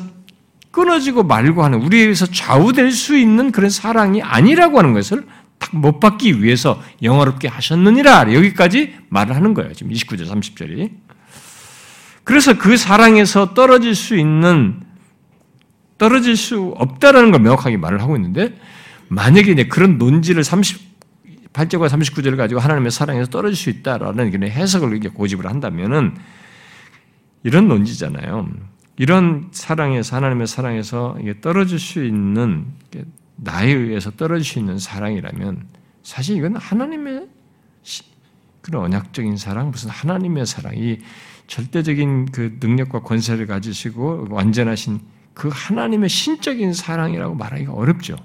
끊어지고 말고 하는, 우리에 의해서 좌우될 수 있는 그런 사랑이 아니라고 하는 것을 못 받기 위해서 영어롭게 하셨느니라. 여기까지 말을 하는 거예요. 지금 29절, 30절이. 그래서 그 사랑에서 떨어질 수 있는 떨어질 수 없다라는 걸 명확하게 말을 하고 있는데 만약에 이제 그런 논지를 38절과 39절을 가지고 하나님의 사랑에서 떨어질 수 있다라는 그런 해석을 이렇게 고집을 한다면은 이런 논지잖아요. 이런 사랑에서 하나님의 사랑에서 떨어질 수 있는 나에 의해서 떨어질 수 있는 사랑이라면 사실 이건 하나님의 그런 언약적인 사랑, 무슨 하나님의 사랑, 이 절대적인 그 능력과 권세를 가지시고 완전하신 그 하나님의 신적인 사랑이라고 말하기가 어렵죠.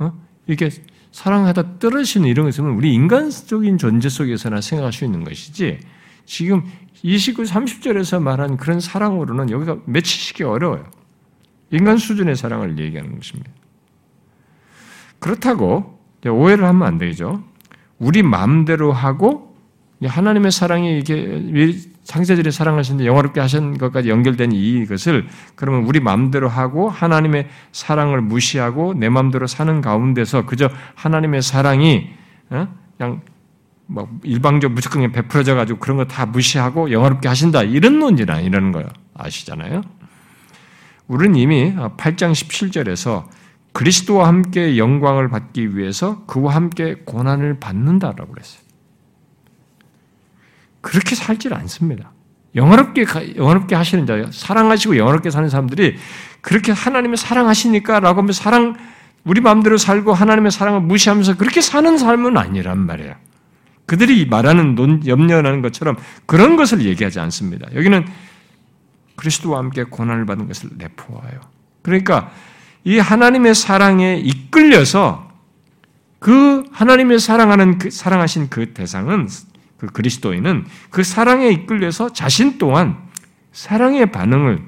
어? 이렇게 사랑하다 떨어지는 이런 것은 우리 인간적인 존재 속에서나 생각할 수 있는 것이지 지금 29, 30절에서 말한 그런 사랑으로는 여기가 맺히시기 어려워요. 인간 수준의 사랑을 얘기하는 것입니다. 그렇다고 오해를 하면 안 되죠. 우리 마음대로 하고 하나님의 사랑이 이게 창세절에 사랑하신데 영화롭게 하신 것까지 연결된 이것을 그러면 우리 마음대로 하고 하나님의 사랑을 무시하고 내 마음대로 사는 가운데서 그저 하나님의 사랑이 어? 그냥 뭐 일방적 무조건 베풀어져 가지고 그런 거 다 무시하고 영화롭게 하신다 이런 논지는 이라는 거예요 아시잖아요. 우리는 이미 8장 17절에서 그리스도와 함께 영광을 받기 위해서 그와 함께 고난을 받는다라고 그랬어요. 그렇게 살질 않습니다. 영화롭게, 영화롭게 하시는 자, 사랑하시고 영화롭게 사는 사람들이 그렇게 하나님을 사랑하시니까 라고 하면 사랑, 우리 마음대로 살고 하나님의 사랑을 무시하면서 그렇게 사는 삶은 아니란 말이에요. 그들이 말하는 논, 염려하는 것처럼 그런 것을 얘기하지 않습니다. 여기는 그리스도와 함께 고난을 받은 것을 내포하여. 그러니까 이 하나님의 사랑에 이끌려서 그 하나님의 사랑하는 그 사랑하신 그 대상은 그 그리스도인은 그 사랑에 이끌려서 자신 또한 사랑의 반응을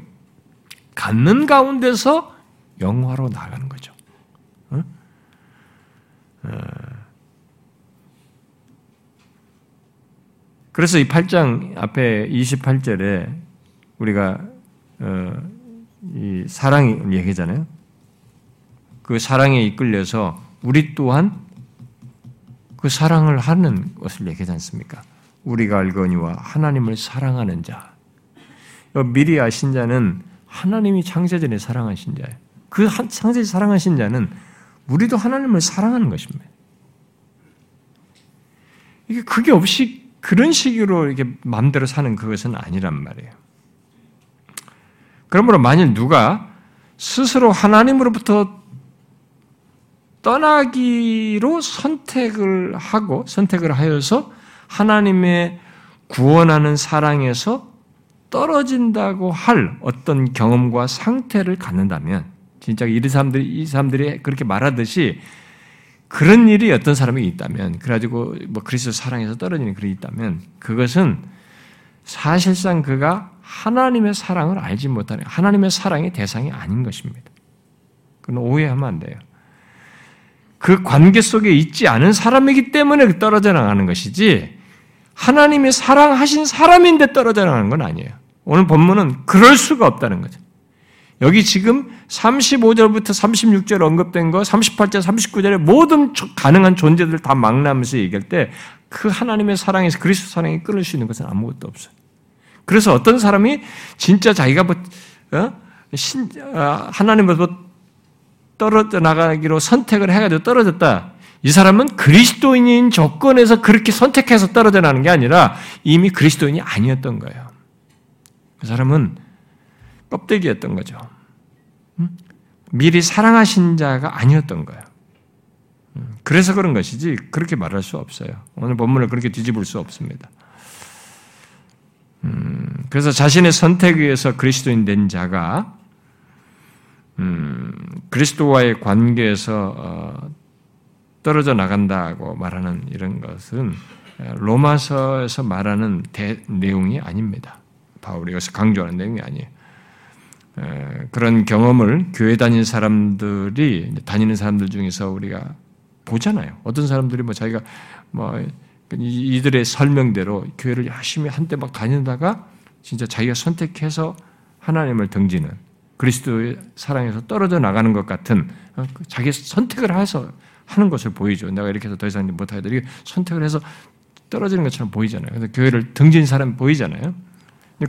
갖는 가운데서 영화로 나가는 거죠. 어? 그래서 이 8장 앞에 28절에 우리가 어, 이 사랑이 얘기잖아요. 그 사랑에 이끌려서 우리 또한 그 사랑을 하는 것을 얘기하지 않습니까? 우리가 알거니와 하나님을 사랑하는 자. 미리 아신 자는 하나님이 창세전에 사랑하신 자예요. 그 창세전 사랑하신 자는 우리도 하나님을 사랑하는 것입니다. 이게 그게 없이 그런 식으로 이렇게 마음대로 사는 그것은 아니란 말이에요. 그러므로 만일 누가 스스로 하나님으로부터 떠나기로 선택을 하고 선택을 하여서 하나님의 구원하는 사랑에서 떨어진다고 할 어떤 경험과 상태를 갖는다면 진짜 이 사람들이 이 사람들이 그렇게 말하듯이 그런 일이 어떤 사람이 있다면 그래가지고 뭐 그리스도 사랑에서 떨어지는 그런 있다면 그것은 사실상 그가 하나님의 사랑을 알지 못하는 하나님의 사랑의 대상이 아닌 것입니다. 그건 오해하면 안 돼요. 그 관계 속에 있지 않은 사람이기 때문에 떨어져 나가는 것이지 하나님이 사랑하신 사람인데 떨어져 나가는 건 아니에요. 오늘 본문은 그럴 수가 없다는 거죠. 여기 지금 35절부터 36절 언급된 거, 38절, 39절에 모든 가능한 존재들 다 막나면서 얘기할 때 그 하나님의 사랑에서 그리스도 사랑이 끊을 수 있는 것은 아무것도 없어요. 그래서 어떤 사람이 진짜 자기가 뭐, 어? 신, 어, 하나님으로부터 떨어져 나가기로 선택을 해가지고 떨어졌다. 이 사람은 그리스도인인 조건에서 그렇게 선택해서 떨어져 나는 게 아니라 이미 그리스도인이 아니었던 거예요. 그 사람은 껍데기였던 거죠. 미리 사랑하신 자가 아니었던 거예요. 그래서 그런 것이지 그렇게 말할 수 없어요. 오늘 본문을 그렇게 뒤집을 수 없습니다. 음, 그래서 자신의 선택에 의해서 그리스도인 된 자가 음, 그리스도와의 관계에서 어, 떨어져 나간다고 말하는 이런 것은 로마서에서 말하는 대, 내용이 아닙니다. 바울이 여기서 강조하는 내용이 아니에요. 그런 경험을 교회 다니는 사람들이 다니는 사람들 중에서 우리가 보잖아요. 어떤 사람들이 뭐 자기가 뭐 이들의 설명대로 교회를 열심히 한때 막 다니다가 진짜 자기가 선택해서 하나님을 등지는 그리스도의 사랑에서 떨어져 나가는 것 같은 어, 그 자기 선택을 해서 하는 것을 보이죠. 내가 이렇게 해서 더 이상 못하겠다. 이렇게 선택을 해서 떨어지는 것처럼 보이잖아요. 그래서 교회를 등진 사람이 보이잖아요.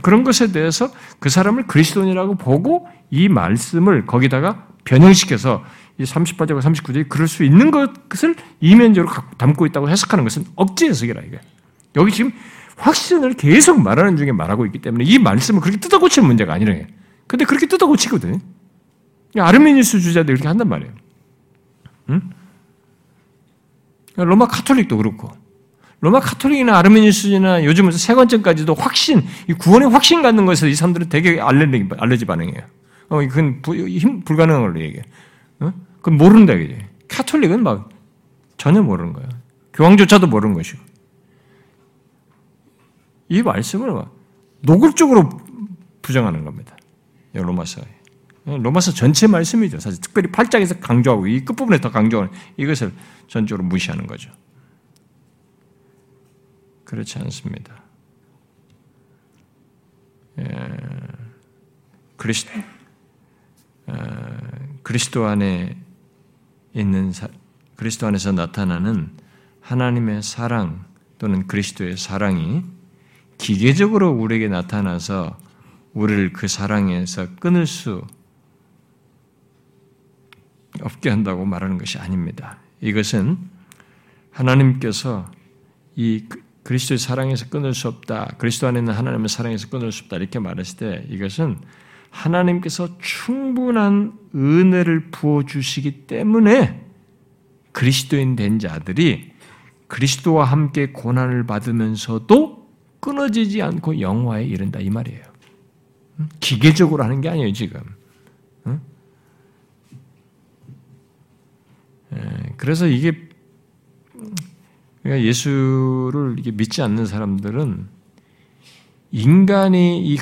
그런 것에 대해서 그 사람을 그리스도인이라고 보고 이 말씀을 거기다가 변형시켜서 이 38절과 39절이 그럴 수 있는 것을 이면적으로 담고 있다고 해석하는 것은 억지 해석이라 이게. 여기 지금 확신을 계속 말하는 중에 말하고 있기 때문에 이 말씀을 그렇게 뜯어고치는 문제가 아니라 근데 그렇게 뜯어고치거든. 아르메니스 주자들 그렇게 한단 말이에요. 응? 로마 카톨릭도 그렇고 로마 카톨릭이나 아르메니스나 요즘은 세관점까지도 확신, 이 구원의 확신 갖는 것에서 이 사람들은 되게 알레르기, 알레르기 반응이에요. 어, 그건 부, 힘, 불가능한 걸로 얘기해. 어? 그건 모른다, 이게. 카톨릭은 막 전혀 모르는 거예요. 교황조차도 모르는 것이고. 이 말씀을 막 노골적으로 부정하는 겁니다. 로마서에. 로마서 전체 말씀이죠. 사실 특별히 8장에서 강조하고 이 끝부분에 더 강조하는 이것을 전적으로 무시하는 거죠. 그렇지 않습니다. 예, 그리스도, 어, 그리스도 안에 있는 사, 그리스도 안에서 나타나는 하나님의 사랑 또는 그리스도의 사랑이 기계적으로 우리에게 나타나서 우리를 그 사랑에서 끊을 수 없게 한다고 말하는 것이 아닙니다. 이것은 하나님께서 이 그리스도의 사랑에서 끊을 수 없다. 그리스도 안에 있는 하나님의 사랑에서 끊을 수 없다. 이렇게 말했을 때 이것은 하나님께서 충분한 은혜를 부어주시기 때문에 그리스도인 된 자들이 그리스도와 함께 고난을 받으면서도 끊어지지 않고 영화에 이른다. 이 말이에요. 기계적으로 하는 게 아니에요, 지금. 그래서 이게 그러니까 예수를 믿지 않는 사람들은 인간이 이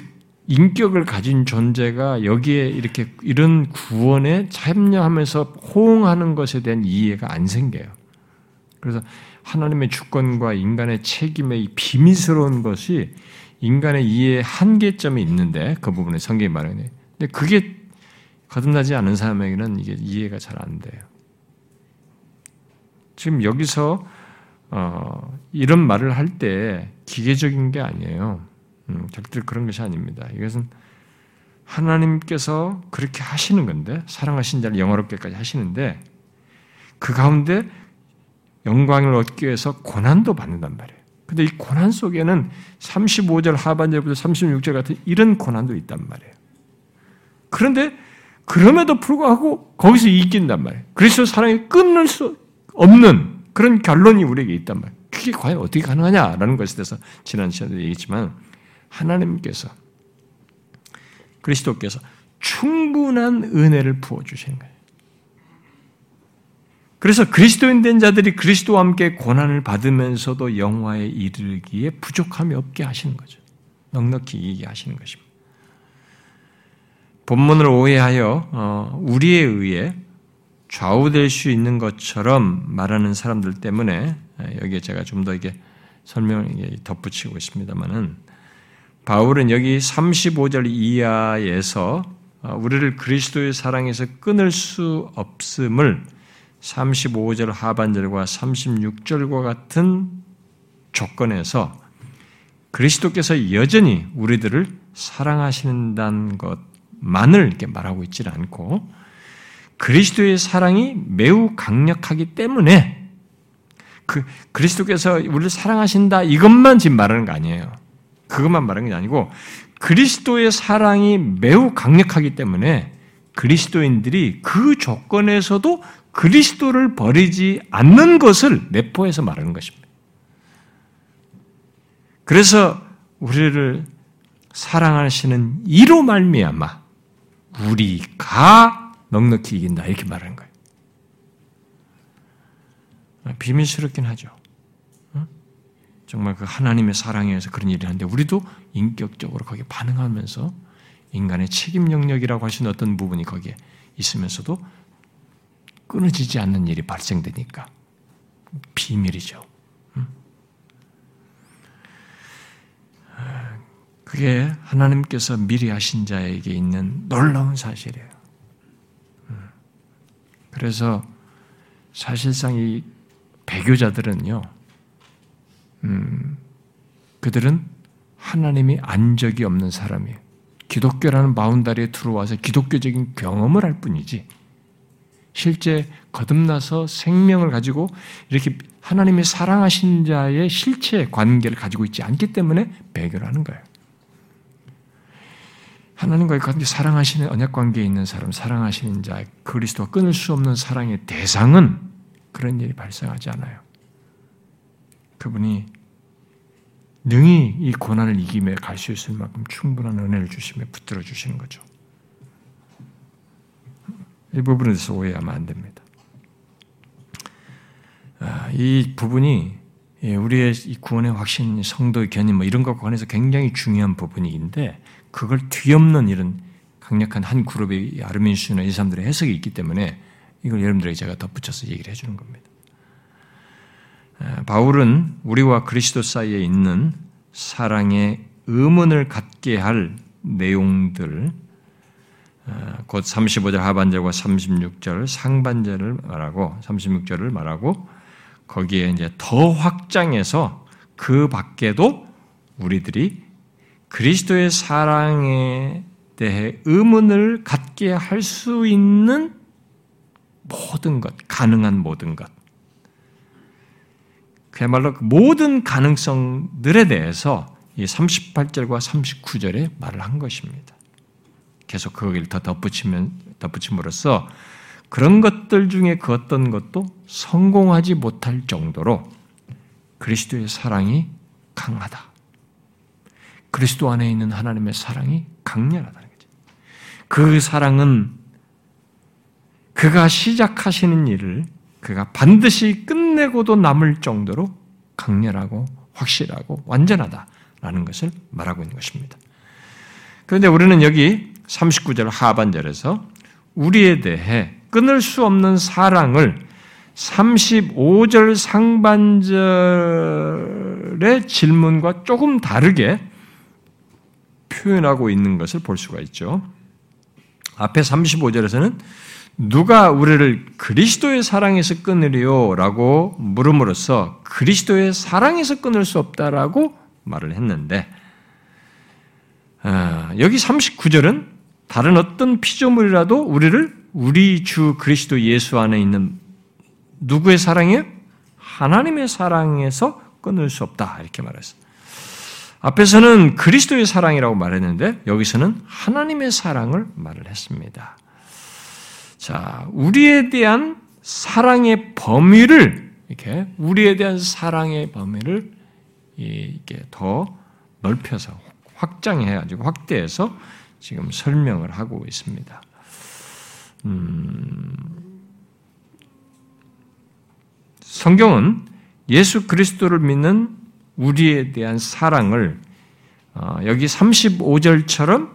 인격을 가진 존재가 여기에 이렇게 이런 구원에 참여하면서 호응하는 것에 대한 이해가 안 생겨요. 그래서 하나님의 주권과 인간의 책임의 비밀스러운 것이 인간의 이해의 한계점이 있는데 그 부분에 성경이 말하네. 근데 그게 거듭나지 않은 사람에게는 이게 이해가 잘 안 돼요. 지금 여기서 어, 이런 말을 할 때 기계적인 게 아니에요. 음, 절대 그런 것이 아닙니다. 이것은 하나님께서 그렇게 하시는 건데 사랑하신 자를 영어롭게까지 하시는데 그 가운데 영광을 얻기 위해서 고난도 받는단 말이에요. 근데 이 고난 속에는 35절 하반절부터 36절 같은 이런 고난도 있단 말이에요. 그런데 그럼에도 불구하고 거기서 이긴단 말이에요. 그리스도 사랑이 끊을 수 없는 그런 결론이 우리에게 있단 말이에요. 그게 과연 어떻게 가능하냐라는 것에 대해서 지난 시간에 얘기했지만 하나님께서 그리스도께서 충분한 은혜를 부어 주시는 거예요. 그래서 그리스도인 된 자들이 그리스도와 함께 고난을 받으면서도 영화에 이르기에 부족함이 없게 하시는 거죠. 넉넉히 이기게 하시는 것입니다. 본문을 오해하여 어, 우리에 의해 좌우될 수 있는 것처럼 말하는 사람들 때문에 여기에 제가 좀 더 이게 설명을 덧붙이고 있습니다만은 바울은 여기 35절 이하에서 어, 우리를 그리스도의 사랑에서 끊을 수 없음을 35절 하반절과 36절과 같은 조건에서 그리스도께서 여전히 우리들을 사랑하신다는 것만을 이렇게 말하고 있지 않고 그리스도의 사랑이 매우 강력하기 때문에 그 그리스도께서 우리를 사랑하신다 이것만 지금 말하는 거 아니에요. 그것만 말하는 게 아니고 그리스도의 사랑이 매우 강력하기 때문에 그리스도인들이 그 조건에서도 그리스도를 버리지 않는 것을 내포해서 말하는 것입니다. 그래서 우리를 사랑하시는 이로 말미암아 우리가 넉넉히 이긴다 이렇게 말하는 거예요. 비밀스럽긴 하죠. 정말 그 하나님의 사랑에 의해서 그런 일을 하는데 우리도 인격적으로 거기에 반응하면서 인간의 책임 영역이라고 있는 어떤 부분이 거기에 있으면서도 끊어지지 않는 일이 발생되니까 비밀이죠. 그게 하나님께서 미리 하신 자에게 있는 놀라운 사실이에요. 그래서 사실상 이 배교자들은요, 음, 그들은 하나님이 안 적이 없는 사람이에요. 기독교라는 바운다리에 들어와서 기독교적인 경험을 할 뿐이지, 실제 거듭나서 생명을 가지고 이렇게 하나님이 사랑하신 자의 실체 관계를 가지고 있지 않기 때문에 배교를 하는 거예요. 하나님과의 관계, 사랑하시는 언약 관계에 있는 사람, 사랑하시는 자, 그리스도와 끊을 수 없는 사랑의 대상은 그런 일이 발생하지 않아요. 그분이 능히 이 고난을 이기며 갈 수 있을 만큼 충분한 은혜를 주시며 붙들어 주시는 거죠. 이 부분에 대해서 오해하면 안 됩니다. 아, 이 부분이 예, 우리의 구원의 확신, 성도의 견인 뭐 이런 것과 관해서 굉장히 중요한 부분인데 그걸 뒤엎는 이런 강력한 한 그룹의 아르민슈나 이 사람들의 해석이 있기 때문에 이걸 여러분들에게 제가 덧붙여서 얘기를 해주는 겁니다. 바울은 우리와 그리스도 사이에 있는 사랑의 의문을 갖게 할 내용들, 곧 35절 하반절과 36절 상반절을 말하고 36절을 말하고 거기에 이제 더 확장해서 그 밖에도 우리들이 그리스도의 사랑에 대해 의문을 갖게 할 수 있는 모든 것, 가능한 모든 것. 그야말로 그 모든 가능성들에 대해서 이 38절과 39절에 말을 한 것입니다. 계속 거기를 더 덧붙이면, 덧붙임으로써 그런 것들 중에 그 어떤 것도 성공하지 못할 정도로 그리스도의 사랑이 강하다. 그리스도 안에 있는 하나님의 사랑이 강렬하다는 거죠. 그 사랑은 그가 시작하시는 일을 그가 반드시 끝내고도 남을 정도로 강렬하고 확실하고 완전하다라는 것을 말하고 있는 것입니다. 그런데 우리는 여기 39절 하반절에서 우리에 대해 끊을 수 없는 사랑을 35절 상반절의 질문과 조금 다르게 표현하고 있는 것을 볼 수가 있죠. 앞에 35절에서는 누가 우리를 그리스도의 사랑에서 끊으리요? 라고 물음으로써 그리스도의 사랑에서 끊을 수 없다라고 말을 했는데, 아, 여기 39절은 다른 어떤 피조물이라도 우리를 우리 주 그리스도 예수 안에 있는 누구의 사랑이에요? 하나님의 사랑에서 끊을 수 없다. 이렇게 말했어요. 앞에서는 그리스도의 사랑이라고 말했는데 여기서는 하나님의 사랑을 말을 했습니다. 자, 우리에 대한 사랑의 범위를 이렇게 우리에 대한 사랑의 범위를 이게 더 넓혀서 확장해 가지고 확대해서 지금 설명을 하고 있습니다. 음, 성경은 예수 그리스도를 믿는 우리에 대한 사랑을 어, 여기 35절처럼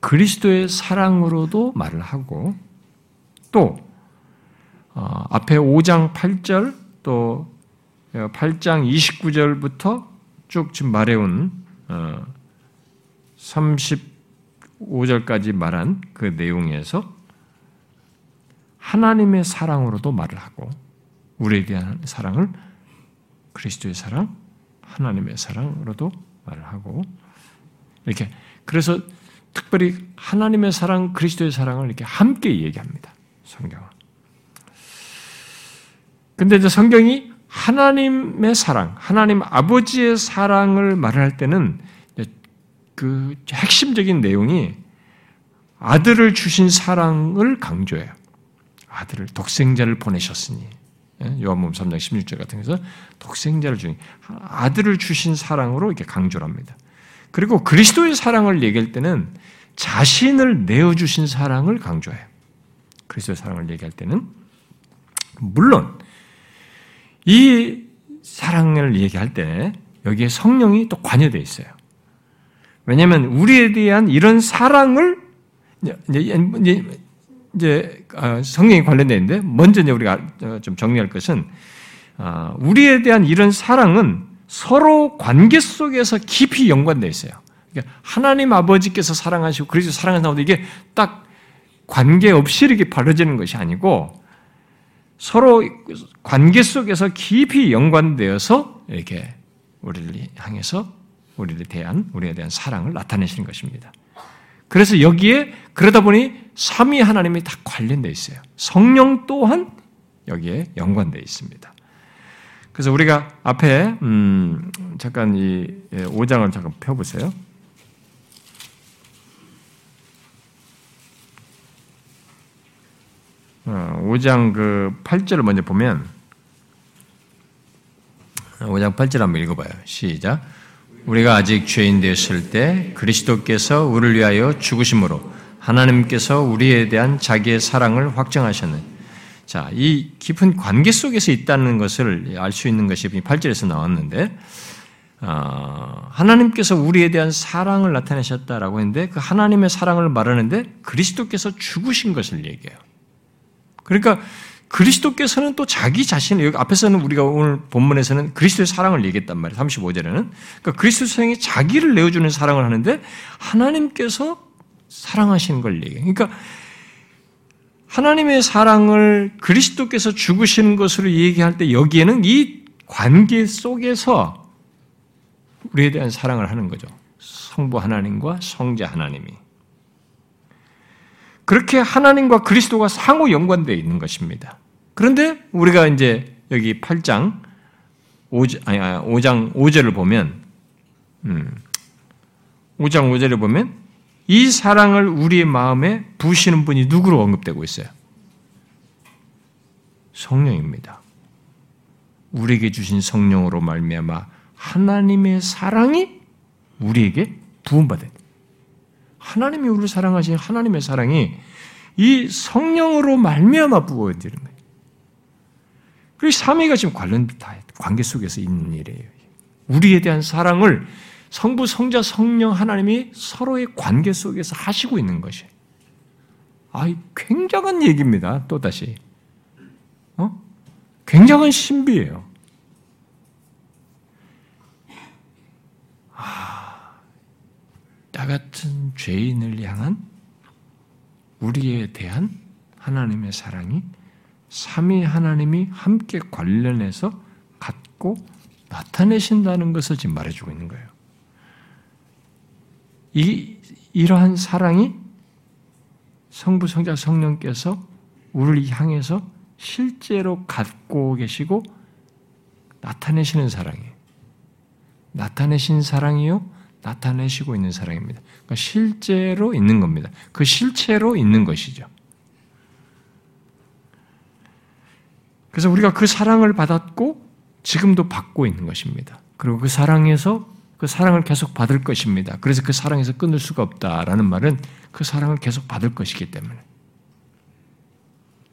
그리스도의 사랑으로도 말을 하고 또 어, 앞에 5장 8절 또 8장 29절부터 쭉 지금 말해온 35절까지 어, 말한 그 내용에서 하나님의 사랑으로도 말을 하고 우리에 대한 사랑을 그리스도의 사랑, 하나님의 사랑으로도 말을 하고 이렇게 그래서 특별히 하나님의 사랑, 그리스도의 사랑을 이렇게 함께 얘기합니다. 성경은. 근데 이제 성경이 하나님의 사랑, 하나님 아버지의 사랑을 말할 때는 그 핵심적인 내용이 아들을 주신 사랑을 강조해요. 아들을 독생자를 보내셨으니 예? 요한복음 3장 16절 같은 데서 독생자를 주니 아들을 주신 사랑으로 이렇게 강조를 합니다. 그리고 그리스도의 사랑을 얘기할 때는 자신을 내어 주신 사랑을 강조해요. 그리스도의 사랑을 얘기할 때는 물론 이 사랑을 얘기할 때 여기에 성령이 또 관여되어 있어요. 왜냐하면 우리에 대한 이런 사랑을 이제, 아, 성령이 관련되는데 먼저 이제 우리가 좀 정리할 것은 아, 우리에 대한 이런 사랑은 서로 관계 속에서 깊이 연관되어 있어요. 그러니까 하나님 아버지께서 사랑하시고 그리스도 사랑하는 이게 딱 관계 없이 이렇게 벌어지는 것이 아니고 서로 관계 속에서 깊이 연관되어서 이렇게 우리를 향해서 우리를 대한 우리에 대한 사랑을 나타내시는 것입니다. 그래서 여기에 그러다 보니 삼위 하나님이 다 관련되어 있어요. 성령 또한 여기에 연관되어 있습니다. 그래서 우리가 앞에 음 잠깐 이 5장을 예, 잠깐 펴 보세요. 5장 어, 그 8절을 먼저 보면 5장 8절 한번 읽어봐요. 시작. 우리가 아직 죄인 되었을 때 그리스도께서 우리를 위하여 죽으심으로 하나님께서 우리에 대한 자기의 사랑을 확정하셨는. 자, 이 깊은 관계 속에서 있다는 것을 알 수 있는 것이 8절에서 나왔는데, 어, 하나님께서 우리에 대한 사랑을 나타내셨다라고 했는데, 그 하나님의 사랑을 말하는데 그리스도께서 죽으신 것을 얘기해요. 그러니까 그리스도께서는 또 자기 자신을 여기 앞에서는 우리가 오늘 본문에서는 그리스도의 사랑을 얘기했단 말이에요. 35절에는. 그러니까 그리스도 성이 자기를 내어 주는 사랑을 하는데 하나님께서 사랑하시는 걸 얘기해요. 그러니까 하나님의 사랑을 그리스도께서 죽으시는 것으로 얘기할 때 여기에는 이 관계 속에서 우리에 대한 사랑을 하는 거죠. 성부 하나님과 성자 하나님이. 그렇게 하나님과 그리스도가 상호 연관되어 있는 것입니다. 그런데 우리가 이제 여기 8장 5장, 아니, 5장 5절을 보면, 음, 5장 5절을 보면 이 사랑을 우리의 마음에 부시는 분이 누구로 언급되고 있어요? 성령입니다. 우리에게 주신 성령으로 말미암아 하나님의 사랑이 우리에게 부음받은 하나님이 우리를 사랑하신 하나님의 사랑이 이 성령으로 말미암아 부어지는 거예요. 그 삼위가 지금 관련 다 관계 속에서 있는 일이에요. 우리에 대한 사랑을 성부, 성자, 성령 하나님이 서로의 관계 속에서 하시고 있는 것이. 아, 굉장한 얘기입니다. 또 다시. 어? 굉장한 신비예요. 나 같은 죄인을 향한 우리에 대한 하나님의 사랑이 삼위 하나님이 함께 관련해서 갖고 나타내신다는 것을 지금 말해주고 있는 거예요. 이, 이러한 사랑이 성부, 성자, 성령께서 우리를 향해서 실제로 갖고 계시고 나타내시는 사랑이에요. 나타내신 사랑이요. 나타내시고 있는 사랑입니다. 그러니까 실제로 있는 겁니다. 그 실체로 있는 것이죠. 그래서 우리가 그 사랑을 받았고 지금도 받고 있는 것입니다. 그리고 그 사랑에서 그 사랑을 계속 받을 것입니다. 그래서 그 사랑에서 끊을 수가 없다라는 말은 그 사랑을 계속 받을 것이기 때문에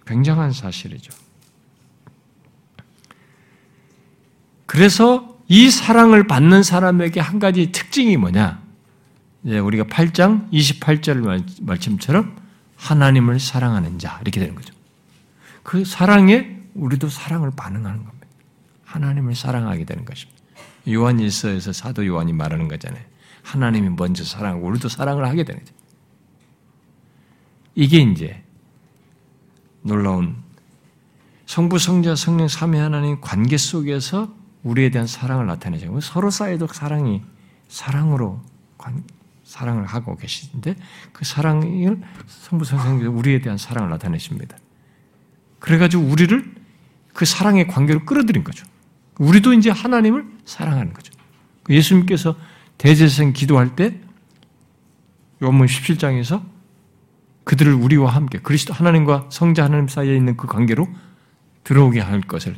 굉장한 사실이죠. 그래서 이 사랑을 받는 사람에게 한 가지 특징이 뭐냐? 이제 우리가 8장 28절 말씀처럼 하나님을 사랑하는 자 이렇게 되는 거죠. 그 사랑에 우리도 사랑을 반응하는 겁니다. 하나님을 사랑하게 되는 것입니다. 요한 일서에서 사도 요한이 말하는 거잖아요. 하나님이 먼저 사랑하고 우리도 사랑을 하게 되는 거죠. 이게 이제 놀라운 성부, 성자, 성령, 삼위 하나님 관계 속에서 우리에 대한 사랑을 나타내죠. 서로 사이도 사랑이 사랑으로 사랑을 하고 계시는데 그 사랑을 성부 선생님께서 우리에 대한 사랑을 나타내십니다. 그래가지고 우리를 그 사랑의 관계로 끌어들인 거죠. 우리도 이제 하나님을 사랑하는 거죠. 그 예수님께서 대제생 기도할 때 요한문 17장에서 그들을 우리와 함께 그리스도 하나님과 성자 하나님 사이에 있는 그 관계로 들어오게 할 것을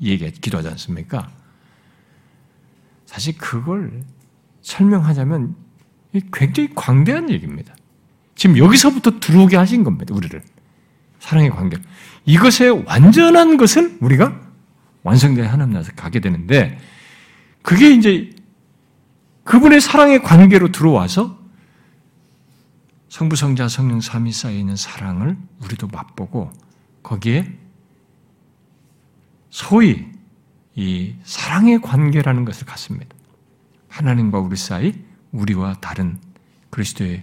얘기 기도하지 않습니까? 사실 그걸 설명하자면 굉장히 광대한 얘기입니다. 지금 여기서부터 들어오게 하신 겁니다. 우리를 사랑의 관계. 이것의 완전한 것은 우리가 완성된 하나님 나라에서 가게 되는데 그게 이제 그분의 사랑의 관계로 들어와서 성부, 성자, 성령, 삼위 사이에 있는 사랑을 우리도 맛보고 거기에 소위 이 사랑의 관계라는 것을 갖습니다. 하나님과 우리 사이, 우리와 다른 그리스도의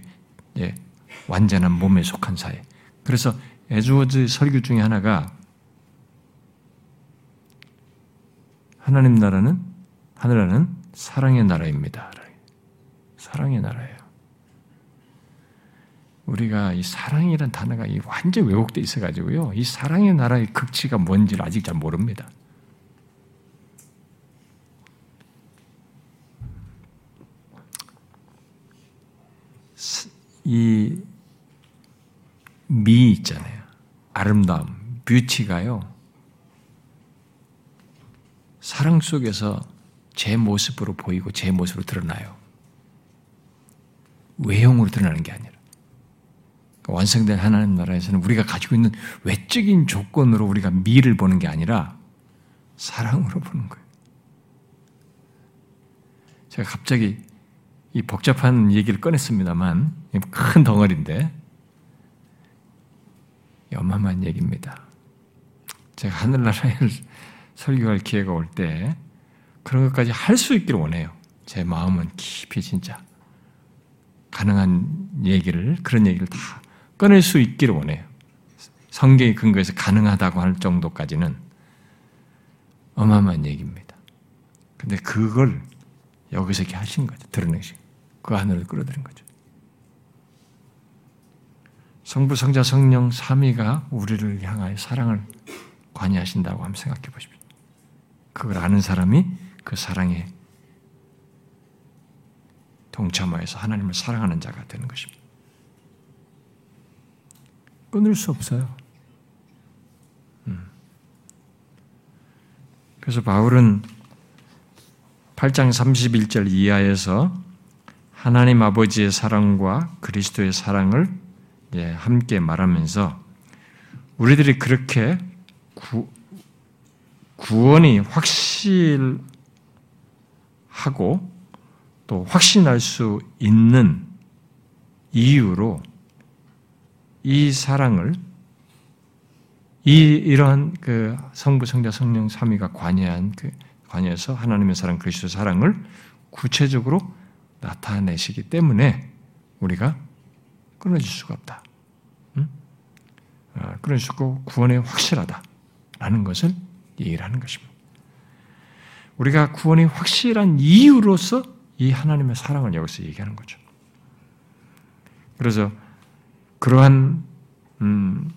완전한 몸에 속한 사이. 그래서 에즈워즈 설교 중에 하나가 하나님 나라는 하늘나라는 사랑의 나라입니다. 사랑의 나라예요. 우리가 이 사랑이란 단어가 완전 왜곡돼 있어가지고요. 이 사랑의 나라의 극치가 뭔지를 아직 잘 모릅니다. 이 미 있잖아요. 아름다움, 뷰티가요. 사랑 속에서 제 모습으로 보이고 제 모습으로 드러나요. 외형으로 드러나는 게 아니라. 그러니까 완성된 하나님 나라에서는 우리가 가지고 있는 외적인 조건으로 우리가 미를 보는 게 아니라 사랑으로 보는 거예요. 제가 갑자기 이 복잡한 얘기를 꺼냈습니다만 큰 덩어리인데 어마어마한 얘기입니다. 제가 하늘나라에 설교할 기회가 올 때 그런 것까지 할 수 있기를 원해요. 제 마음은 깊이 진짜 가능한 얘기를 그런 얘기를 다 꺼낼 수 있기를 원해요. 성경의 근거에서 가능하다고 할 정도까지는 어마어마한 얘기입니다. 근데 그걸 여기서 이렇게 하신 거죠. 드러내신. 그 안으로 끌어들인 거죠. 성부, 성자, 성령, 삼위가 우리를 향하여 사랑을 관여하신다고 한번 생각해 보십시오. 그걸 아는 사람이 그 사랑에 동참하여서 하나님을 사랑하는 자가 되는 것입니다. 끊을 수 없어요. 음. 그래서 바울은 8장 31절 이하에서 하나님 아버지의 사랑과 그리스도의 사랑을 함께 말하면서 우리들이 그렇게 구, 구원이 확실하고 또 확신할 수 있는 이유로 이 사랑을 이 이러한 그 성부 성자 성령 삼위가 관여한 그 관여해서 하나님의 사랑 그리스도 사랑을 구체적으로 나타내시기 때문에 우리가 끊어질 수가 없다. 응? 아, 끊어질 수 없고 구원에 확실하다라는 것을 얘기를 하는 것입니다. 우리가 구원이 확실한 이유로서 이 하나님의 사랑을 여기서 얘기하는 거죠. 그래서 그러한 음,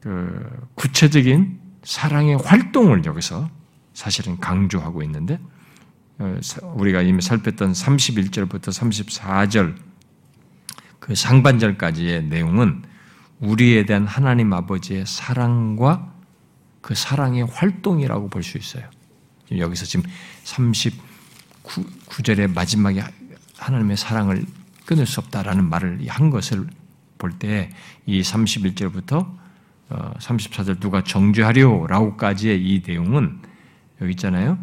그 구체적인 사랑의 활동을 여기서 사실은 강조하고 있는데 어, 우리가 이미 살폈던 31절부터 34절 그 상반절까지의 내용은 우리에 대한 하나님 아버지의 사랑과 그 사랑의 활동이라고 볼 수 있어요. 여기서 지금 39절의 마지막에 하나님의 사랑을 끊을 수 없다라는 말을 한 것을 볼 때 이 31절부터 34절 어, 누가 정죄하려라고까지의 이 내용은 여기 있잖아요.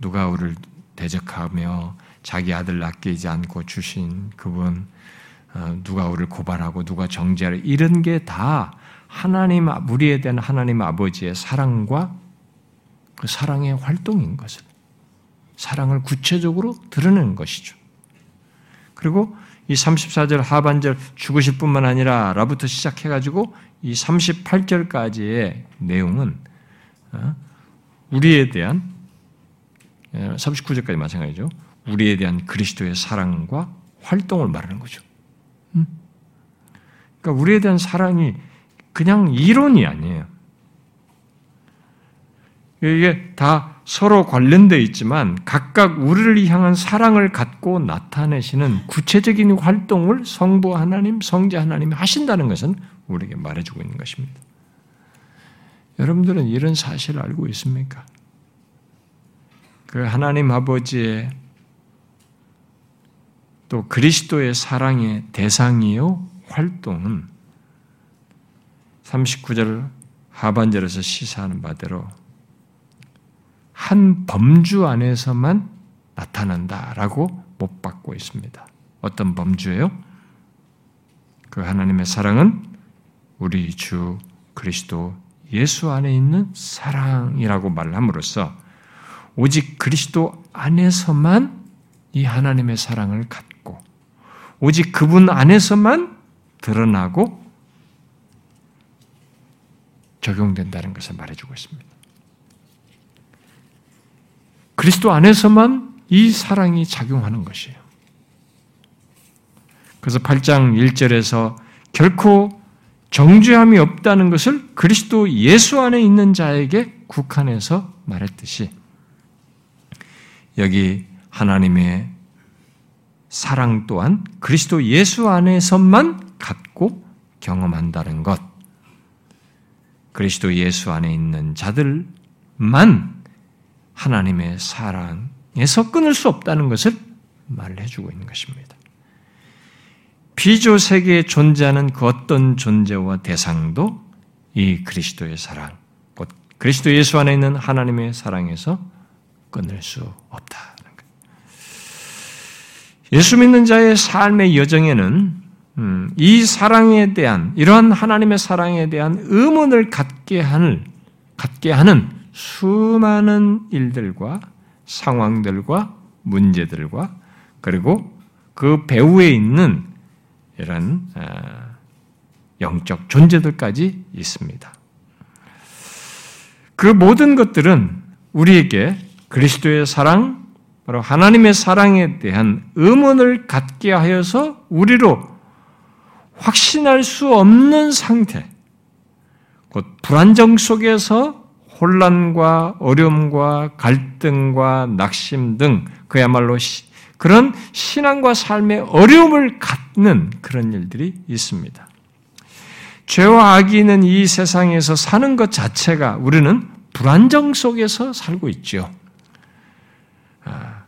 누가 우리를 대적하며 자기 아들 낳기지 않고 주신 그분, 어, 누가 우리를 고발하고 누가 정죄하려 이런 게 다 하나님 우리에 대한 하나님 아버지의 사랑과 그 사랑의 활동인 것을 사랑을 구체적으로 드러내는 것이죠. 그리고 이 34절 하반절 죽으실 뿐만 아니라 라부터 시작해가지고 이 38절까지의 내용은 어, 우리에 대한 39절까지 예, 마찬가지죠. 우리에 대한 그리스도의 사랑과 활동을 말하는 거죠. 음? 그러니까 우리에 대한 사랑이 그냥 이론이 아니에요. 이게 다 서로 관련되어 있지만 각각 우리를 향한 사랑을 갖고 나타내시는 구체적인 활동을 성부 하나님, 성자 하나님이 하신다는 것은 우리에게 말해주고 있는 것입니다. 여러분들은 이런 사실을 알고 있습니까? 그 하나님 아버지의 또 그리스도의 사랑의 대상이요 활동은 39절 하반절에서 시사하는 바대로 한 범주 안에서만 나타난다라고 못 받고 있습니다. 어떤 범주예요? 그 하나님의 사랑은 우리 주 그리스도 예수 안에 있는 사랑이라고 말 함으로써 오직 그리스도 안에서만 이 하나님의 사랑을 갖고 오직 그분 안에서만 드러나고 적용된다는 것을 말해주고 있습니다. 그리스도 안에서만 이 사랑이 작용하는 것이에요. 그래서 8장 1절에서 결코 정죄함이 없다는 것을 그리스도 예수 안에 있는 자에게 국한해서 말했듯이 여기 하나님의 사랑 또한 그리스도 예수 안에서만 갖고 경험한다는 것. 그리스도 예수 안에 있는 자들만 하나님의 사랑에서 끊을 수 없다는 것을 말을 해주고 있는 것입니다. 비조 세계에 존재하는 그 어떤 존재와 대상도 이 그리스도의 사랑, 곧 그리스도 예수 안에 있는 하나님의 사랑에서 끊을 수 없다. 예수 믿는 자의 삶의 여정에는 음, 이 사랑에 대한 이러한 하나님의 사랑에 대한 의문을 갖게 하는 갖게 하는 수많은 일들과 상황들과 문제들과 그리고 그 배후에 있는 이런 아, 영적 존재들까지 있습니다. 그 모든 것들은 우리에게 그리스도의 사랑, 바로 하나님의 사랑에 대한 의문을 갖게 하여서 우리로 확신할 수 없는 상태, 곧 불안정 속에서 혼란과 어려움과 갈등과 낙심 등 그야말로 그런 신앙과 삶의 어려움을 갖는 그런 일들이 있습니다. 죄와 악이 는 이 세상에서 사는 것 자체가 우리는 불안정 속에서 살고 있죠.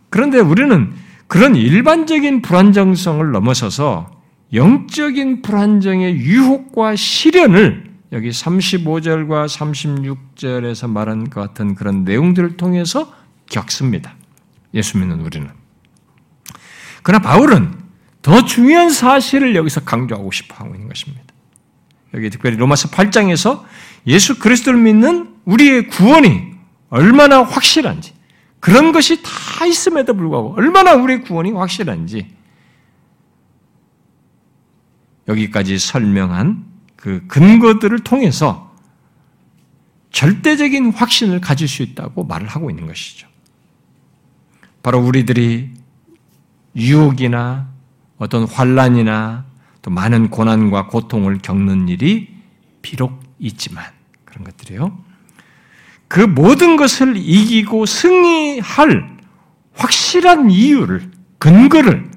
그런데 우리는 그런 일반적인 불안정성을 넘어서서 영적인 불안정의 유혹과 시련을 여기 35절과 36절에서 말한 것 같은 그런 내용들을 통해서 겪습니다. 예수 믿는 우리는. 그러나 바울은 더 중요한 사실을 여기서 강조하고 싶어 하고 있는 것입니다. 여기 특별히 로마서 8장에서 예수 그리스도를 믿는 우리의 구원이 얼마나 확실한지, 그런 것이 다 있음에도 불구하고 얼마나 우리의 구원이 확실한지 여기까지 설명한 그 근거들을 통해서 절대적인 확신을 가질 수 있다고 말을 하고 있는 것이죠. 바로 우리들이 유혹이나 어떤 환란이나 또 많은 고난과 고통을 겪는 일이 비록 있지만 그런 것들이요. 그 모든 것을 이기고 승리할 확실한 이유를, 근거를,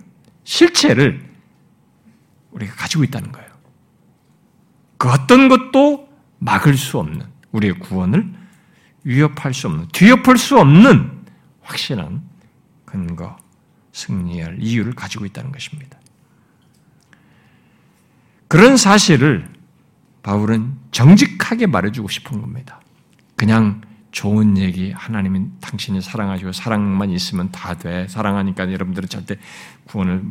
실체를 우리가 가지고 있다는 거예요. 그 어떤 것도 막을 수 없는, 우리의 구원을 위협할 수 없는, 뒤엎을 수 없는 확실한 근거, 승리할 이유를 가지고 있다는 것입니다. 그런 사실을 바울은 정직하게 말해주고 싶은 겁니다. 그냥 좋은 얘기, 하나님이 당신이 사랑하시고 사랑만 있으면 다 돼. 사랑하니까 여러분들은 절대 구원을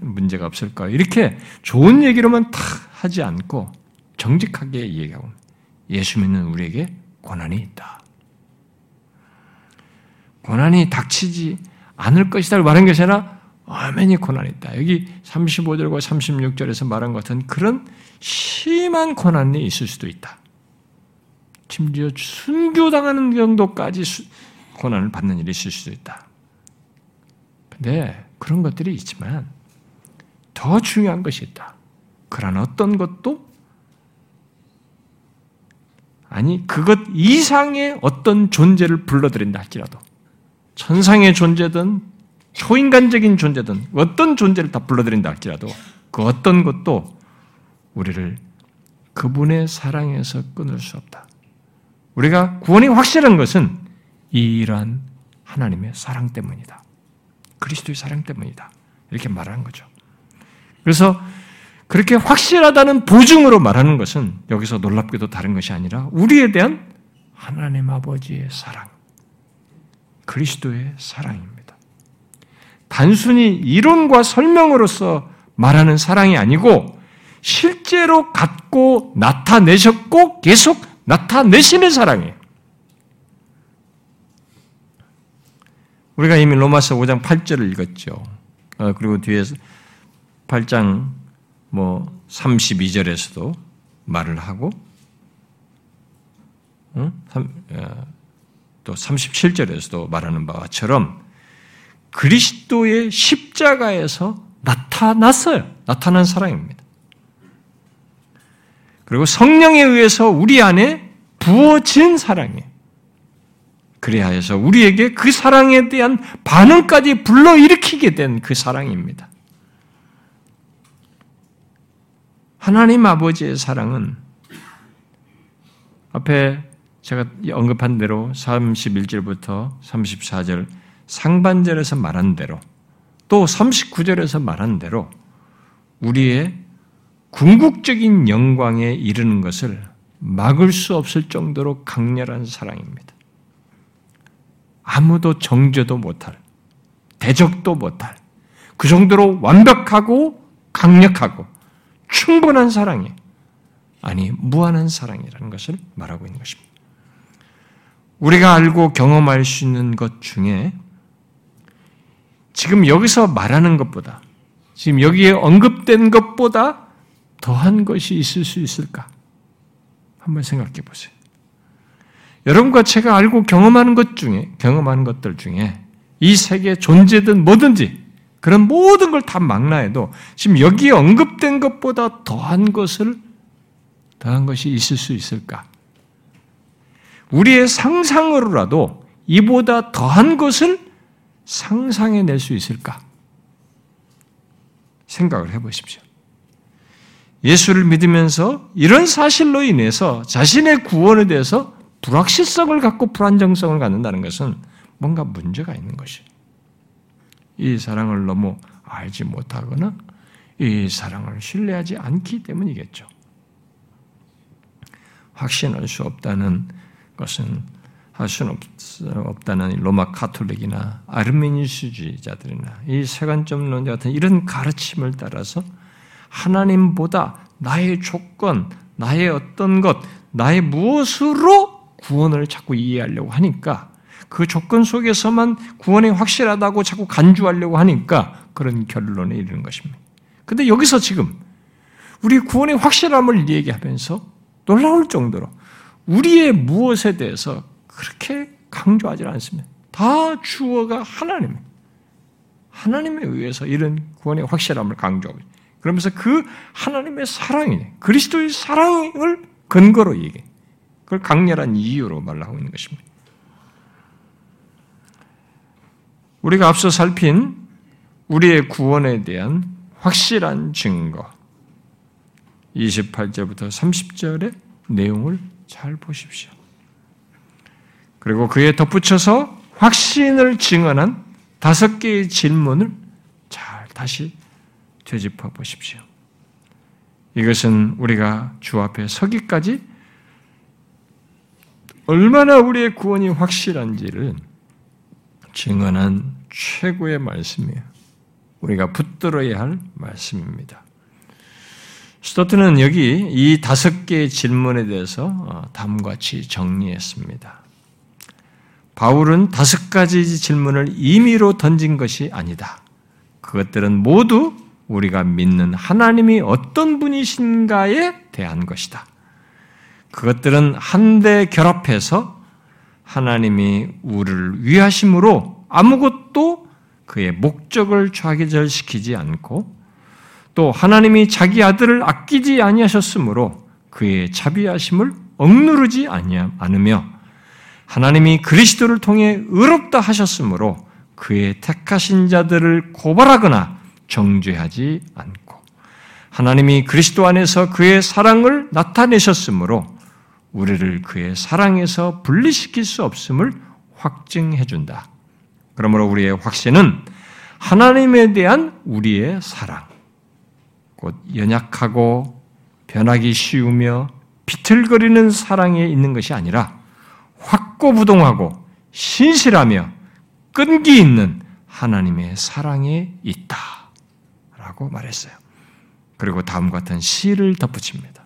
문제가 없을 거예요. 이렇게 좋은 얘기로만 다 하지 않고 정직하게 얘기하고 예수 믿는 우리에게 고난이 있다. 고난이 닥치지 않을 것이다 말한 것이 아니라 어머니 고난이 있다. 여기 35절과 36절에서 말한 것 같은 그런 심한 고난이 있을 수도 있다. 심지어 순교당하는 정도까지 고난을 받는 일이 있을 수도 있다. 근데 그런 것들이 있지만 더 중요한 것이 있다. 그런 어떤 것도 아니 그것 이상의 어떤 존재를 불러들인다 할지라도 천상의 존재든 초인간적인 존재든 어떤 존재를 다 불러들인다 할지라도 그 어떤 것도 우리를 그분의 사랑에서 끊을 수 없다. 우리가 구원이 확실한 것은 이러한 하나님의 사랑 때문이다. 그리스도의 사랑 때문이다. 이렇게 말하는 거죠. 그래서 그렇게 확실하다는 보증으로 말하는 것은 여기서 놀랍게도 다른 것이 아니라 우리에 대한 하나님 아버지의 사랑, 그리스도의 사랑입니다. 단순히 이론과 설명으로서 말하는 사랑이 아니고 실제로 갖고 나타내셨고 계속 나타내시는 사랑이에요. 우리가 이미 로마서 5장 8절을 읽었죠. 어, 그리고 뒤에서 8장 뭐 32절에서도 말을 하고 어, 또 37절에서도 말하는 바처럼 그리스도의 십자가에서 나타났어요. 나타난 사랑입니다. 그리고 성령에 의해서 우리 안에 부어진 사랑이에요. 그리하여서 우리에게 그 사랑에 대한 반응까지 불러일으키게 된 그 사랑입니다. 하나님 아버지의 사랑은 앞에 제가 언급한 대로 31절부터 34절 상반절에서 말한 대로 또 39절에서 말한 대로 우리의 궁극적인 영광에 이르는 것을 막을 수 없을 정도로 강렬한 사랑입니다. 아무도 정죄도 못할, 대적도 못할, 그 정도로 완벽하고 강력하고 충분한 사랑이 아니 무한한 사랑이라는 것을 말하고 있는 것입니다. 우리가 알고 경험할 수 있는 것 중에 지금 여기서 말하는 것보다 지금 여기에 언급된 것보다 더한 것이 있을 수 있을까? 한번 생각해 보세요. 여러분과 제가 알고 경험하는 것 중에, 경험하는 것들 중에 이 세계에 존재든 뭐든지 그런 모든 걸 다 망라해도 지금 여기에 언급된 것보다 더한 것을, 더한 것이 있을 수 있을까? 우리의 상상으로라도 이보다 더한 것을 상상해낼 수 있을까? 생각을 해보십시오. 예수를 믿으면서 이런 사실로 인해서 자신의 구원에 대해서 불확실성을 갖고 불안정성을 갖는다는 것은 뭔가 문제가 있는 것이에요. 이 사랑을 너무 알지 못하거나 이 사랑을 신뢰하지 않기 때문이겠죠. 확신할 수 없다는 것은 할 수는 없 다는 로마 카톨릭이나 아르메니스주의자들이나 이 세관점론자 같은 이런 가르침을 따라서 하나님보다 나의 조건, 나의 어떤 것, 나의 무엇으로 구원을 자꾸 이해하려고 하니까 그 조건 속에서만 구원이 확실하다고 자꾸 간주하려고 하니까 그런 결론에 이르는 것입니다. 근데 여기서 지금 우리 구원의 확실함을 얘기하면서 놀라울 정도로 우리의 무엇에 대해서 그렇게 강조하지 않습니다. 다 주어가 하나님. 하나님에 의해서 이런 구원의 확실함을 강조하고 그러면서 그 하나님의 사랑이 그리스도의 사랑을 근거로 얘기해. 그걸 강렬한 이유로 말하고 있는 것입니다. 우리가 앞서 살핀 우리의 구원에 대한 확실한 증거 28절부터 30절의 내용을 잘 보십시오. 그리고 그에 덧붙여서 확신을 증언한 다섯 개의 질문을 잘 다시 되짚어 보십시오. 이것은 우리가 주 앞에 서기까지 얼마나 우리의 구원이 확실한지를 증언한 최고의 말씀이에요. 우리가 붙들어야 할 말씀입니다. 스토트는 여기 이 다섯 개의 질문에 대해서 어, 다음과 같이 정리했습니다. 바울은 다섯 가지 질문을 임의로 던진 것이 아니다. 그것들은 모두 우리가 믿는 하나님이 어떤 분이신가에 대한 것이다. 그것들은 한데 결합해서 하나님이 우리를 위하심으로 아무것도 그의 목적을 좌기절시키지 않고 또 하나님이 자기 아들을 아끼지 아니하셨으므로 그의 자비하심을 억누르지 않으며 하나님이 그리스도를 통해 의롭다 하셨으므로 그의 택하신 자들을 고발하거나 정죄하지 않고 하나님이 그리스도 안에서 그의 사랑을 나타내셨으므로 우리를 그의 사랑에서 분리시킬 수 없음을 확증해 준다. 그러므로 우리의 확신은 하나님에 대한 우리의 사랑, 곧 연약하고 변하기 쉬우며 비틀거리는 사랑에 있는 것이 아니라 확고부동하고 신실하며 끈기 있는 하나님의 사랑에 있다. 라고 말했어요. 그리고 다음과 같은 시를 덧붙입니다.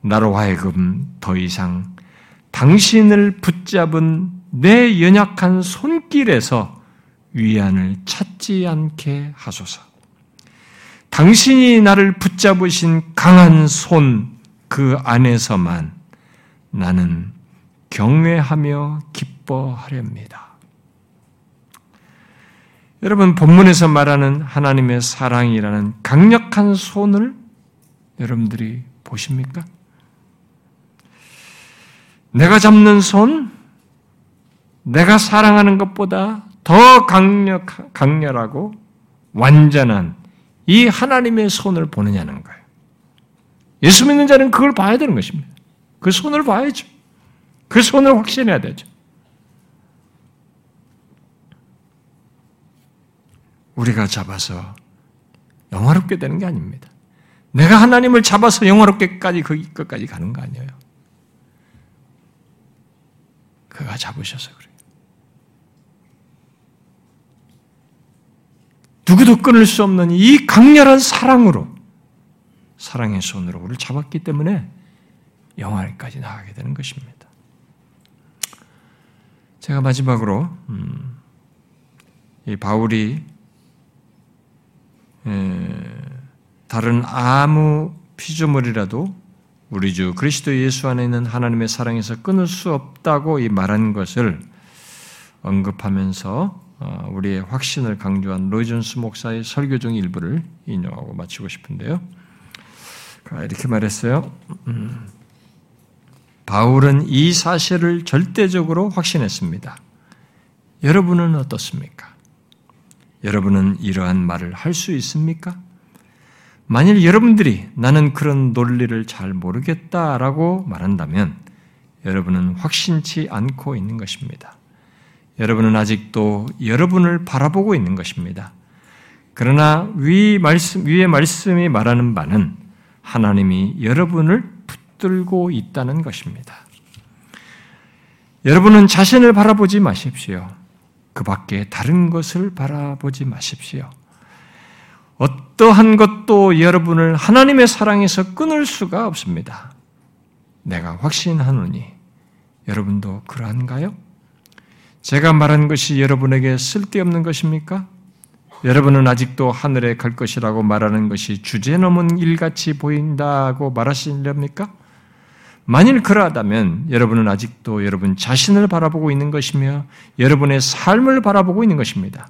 나로 하여금 더 이상 당신을 붙잡은 내 연약한 손길에서 위안을 찾지 않게 하소서. 당신이 나를 붙잡으신 강한 손 그 안에서만 나는 경외하며 기뻐하렵니다. 여러분, 본문에서 말하는 하나님의 사랑이라는 강력한 손을 여러분들이 보십니까? 내가 잡는 손, 내가 사랑하는 것보다 더 강력, 강렬하고 완전한 이 하나님의 손을 보느냐는 거예요. 예수 믿는 자는 그걸 봐야 되는 것입니다. 그 손을 봐야죠. 그 손을 확신해야 되죠. 우리가 잡아서 영화롭게 되는 게 아닙니다. 내가 하나님을 잡아서 영화롭게까지 거기까지 가는 거 아니에요. 그가 잡으셔서 그래요. 누구도 끊을 수 없는 이 강렬한 사랑으로 사랑의 손으로 우리를 잡았기 때문에 영화까지 나가게 되는 것입니다. 제가 마지막으로 음, 이 바울이 다른 아무 피조물이라도 우리 주 그리스도 예수 안에 있는 하나님의 사랑에서 끊을 수 없다고 이 말한 것을 언급하면서 어, 우리의 확신을 강조한 로이존스 목사의 설교 중 일부를 인용하고 마치고 싶은데요. 이렇게 말했어요. 음, 바울은 이 사실을 절대적으로 확신했습니다. 여러분은 어떻습니까? 여러분은 이러한 말을 할 수 있습니까? 만일 여러분들이 나는 그런 논리를 잘 모르겠다라고 말한다면 여러분은 확신치 않고 있는 것입니다. 여러분은 아직도 여러분을 바라보고 있는 것입니다. 그러나 위 말씀, 위의 말씀이 말하는 바는 하나님이 여러분을 붙들고 있다는 것입니다. 여러분은 자신을 바라보지 마십시오. 그 밖에 다른 것을 바라보지 마십시오. 어떠한 것도 여러분을 하나님의 사랑에서 끊을 수가 없습니다. 내가 확신하노니 여러분도 그러한가요? 제가 말한 것이 여러분에게 쓸데없는 것입니까? 여러분은 아직도 하늘에 갈 것이라고 말하는 것이 주제넘은 일같이 보인다고 말하시렵니까? 만일 그러하다면 여러분은 아직도 여러분 자신을 바라보고 있는 것이며 여러분의 삶을 바라보고 있는 것입니다.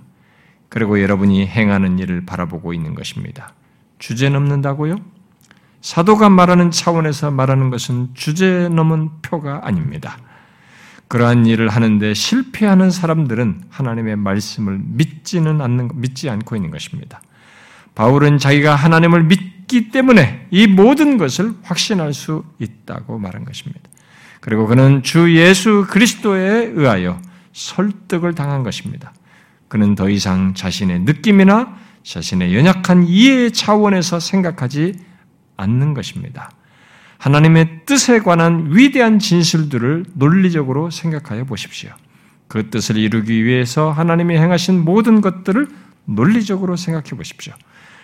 그리고 여러분이 행하는 일을 바라보고 있는 것입니다. 주제 넘는다고요? 사도가 말하는 차원에서 말하는 것은 주제 넘은 표가 아닙니다. 그러한 일을 하는데 실패하는 사람들은 하나님의 말씀을 믿지는 않는, 믿지 않고 있는 것입니다. 바울은 자기가 하나님을 믿 기 때문에 이 모든 것을 확신할 수 있다고 말한 것입니다. 그리고 그는 주 예수 그리스도에 의하여 설득을 당한 것입니다. 그는 더 이상 자신의 느낌이나 자신의 연약한 이해의 차원에서 생각하지 않는 것입니다. 하나님의 뜻에 관한 위대한 진실들을 논리적으로 생각하여 보십시오. 그 뜻을 이루기 위해서 하나님이 행하신 모든 것들을 논리적으로 생각해 보십시오.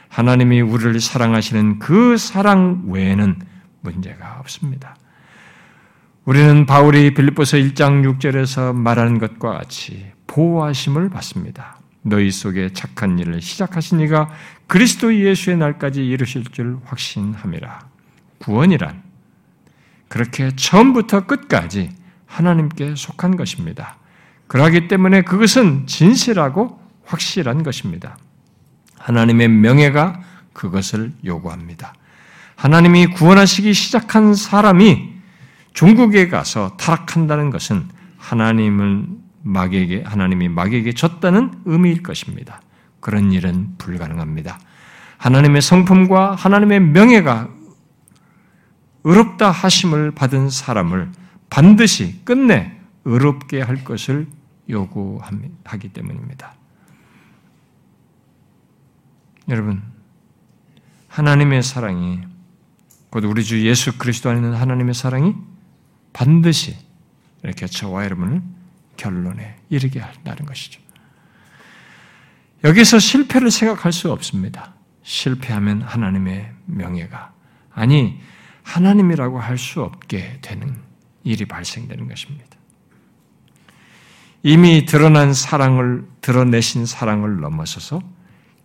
하나님이 우리를 사랑하시는 그 사랑 외에는 문제가 없습니다. 우리는 바울이 빌립보서 1장 6절에서 말하는 것과 같이 보호하심을 받습니다. 너희 속에 착한 일을 시작하신 이가 그리스도 예수의 날까지 이루실 줄 확신함이라. 구원이란 그렇게 처음부터 끝까지 하나님께 속한 것입니다. 그러기 때문에 그것은 진실하고 확실한 것입니다. 하나님의 명예가 그것을 요구합니다. 하나님이 구원하시기 시작한 사람이 종국에 가서 타락한다는 것은 하나님을 마귀에게 하나님이 마귀에게 졌다는 의미일 것입니다. 그런 일은 불가능합니다. 하나님의 성품과 하나님의 명예가 의롭다 하심을 받은 사람을 반드시 끝내 의롭게 할 것을 요구하기 때문입니다. 여러분, 하나님의 사랑이 곧 우리 주 예수 그리스도 안에 있는 하나님의 사랑이 반드시 이렇게 저와 여러분을 결론에 이르게 한다는 것이죠. 여기서 실패를 생각할 수 없습니다. 실패하면 하나님의 명예가 아니 하나님이라고 할 수 없게 되는 일이 발생되는 것입니다. 이미 드러난 사랑을 드러내신 사랑을 넘어서서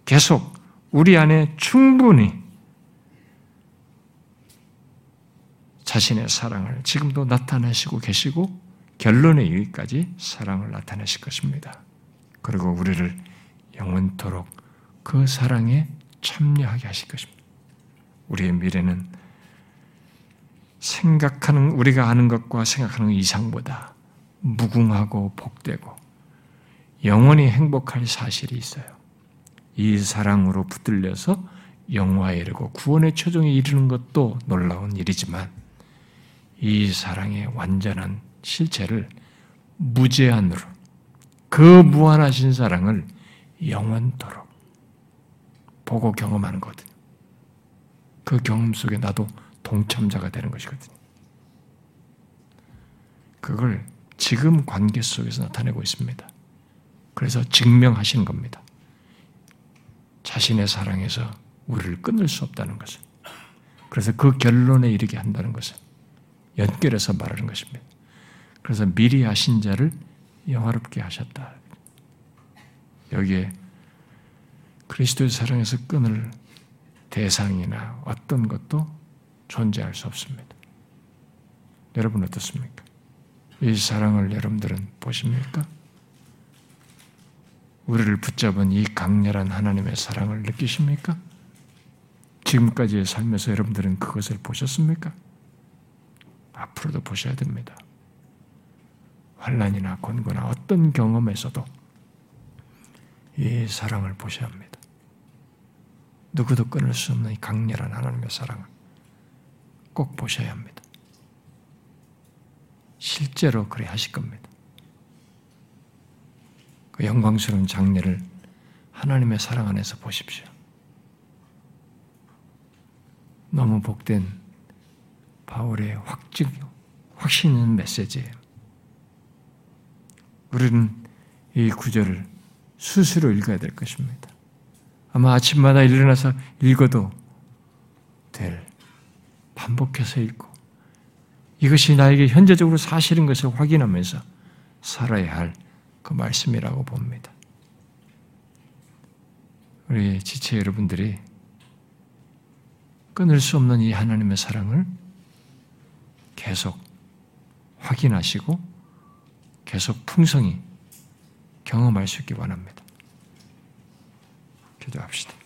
계속 우리 안에 충분히 자신의 사랑을 지금도 나타내시고 계시고 결론에 이르기까지 사랑을 나타내실 것입니다. 그리고 우리를 영원토록 그 사랑에 참여하게 하실 것입니다. 우리의 미래는 생각하는 우리가 아는 것과 생각하는 것 이상보다 무궁하고 복되고 영원히 행복할 사실이 있어요. 이 사랑으로 붙들려서 영화에 이르고 구원의 최종에 이르는 것도 놀라운 일이지만 이 사랑의 완전한 실체를 무제한으로 그 무한하신 사랑을 영원토록 보고 경험하는 거거든요. 그 경험 속에 나도 동참자가 되는 것이거든요. 그걸 지금 관계 속에서 나타내고 있습니다. 그래서 증명하시는 겁니다. 자신의 사랑에서 우리를 끊을 수 없다는 것을. 그래서 그 결론에 이르게 한다는 것을 연결해서 말하는 것입니다. 그래서 미리 하신 자를 영화롭게 하셨다. 여기에 그리스도의 사랑에서 끊을 대상이나 어떤 것도 존재할 수 없습니다. 여러분 어떻습니까? 이 사랑을 여러분들은 보십니까? 우리를 붙잡은 이 강렬한 하나님의 사랑을 느끼십니까? 지금까지의 삶에서 여러분들은 그것을 보셨습니까? 앞으로도 보셔야 됩니다. 환란이나 권고나 어떤 경험에서도 이 사랑을 보셔야 합니다. 누구도 끊을 수 없는 이 강렬한 하나님의 사랑을 꼭 보셔야 합니다. 실제로 그래 하실 겁니다. 그 영광스러운 장례를 하나님의 사랑 안에서 보십시오. 너무 복된 바울의 확증, 확신 있는 메시지예요. 우리는 이 구절을 수시로 읽어야 될 것입니다. 아마 아침마다 일어나서 읽어도 될, 반복해서 읽고, 이것이 나에게 현재적으로 사실인 것을 확인하면서 살아야 할 그 말씀이라고 봅니다. 우리 지체 여러분들이 끊을 수 없는 이 하나님의 사랑을 계속 확인하시고 계속 풍성히 경험할 수 있기 원합니다. 기도합시다.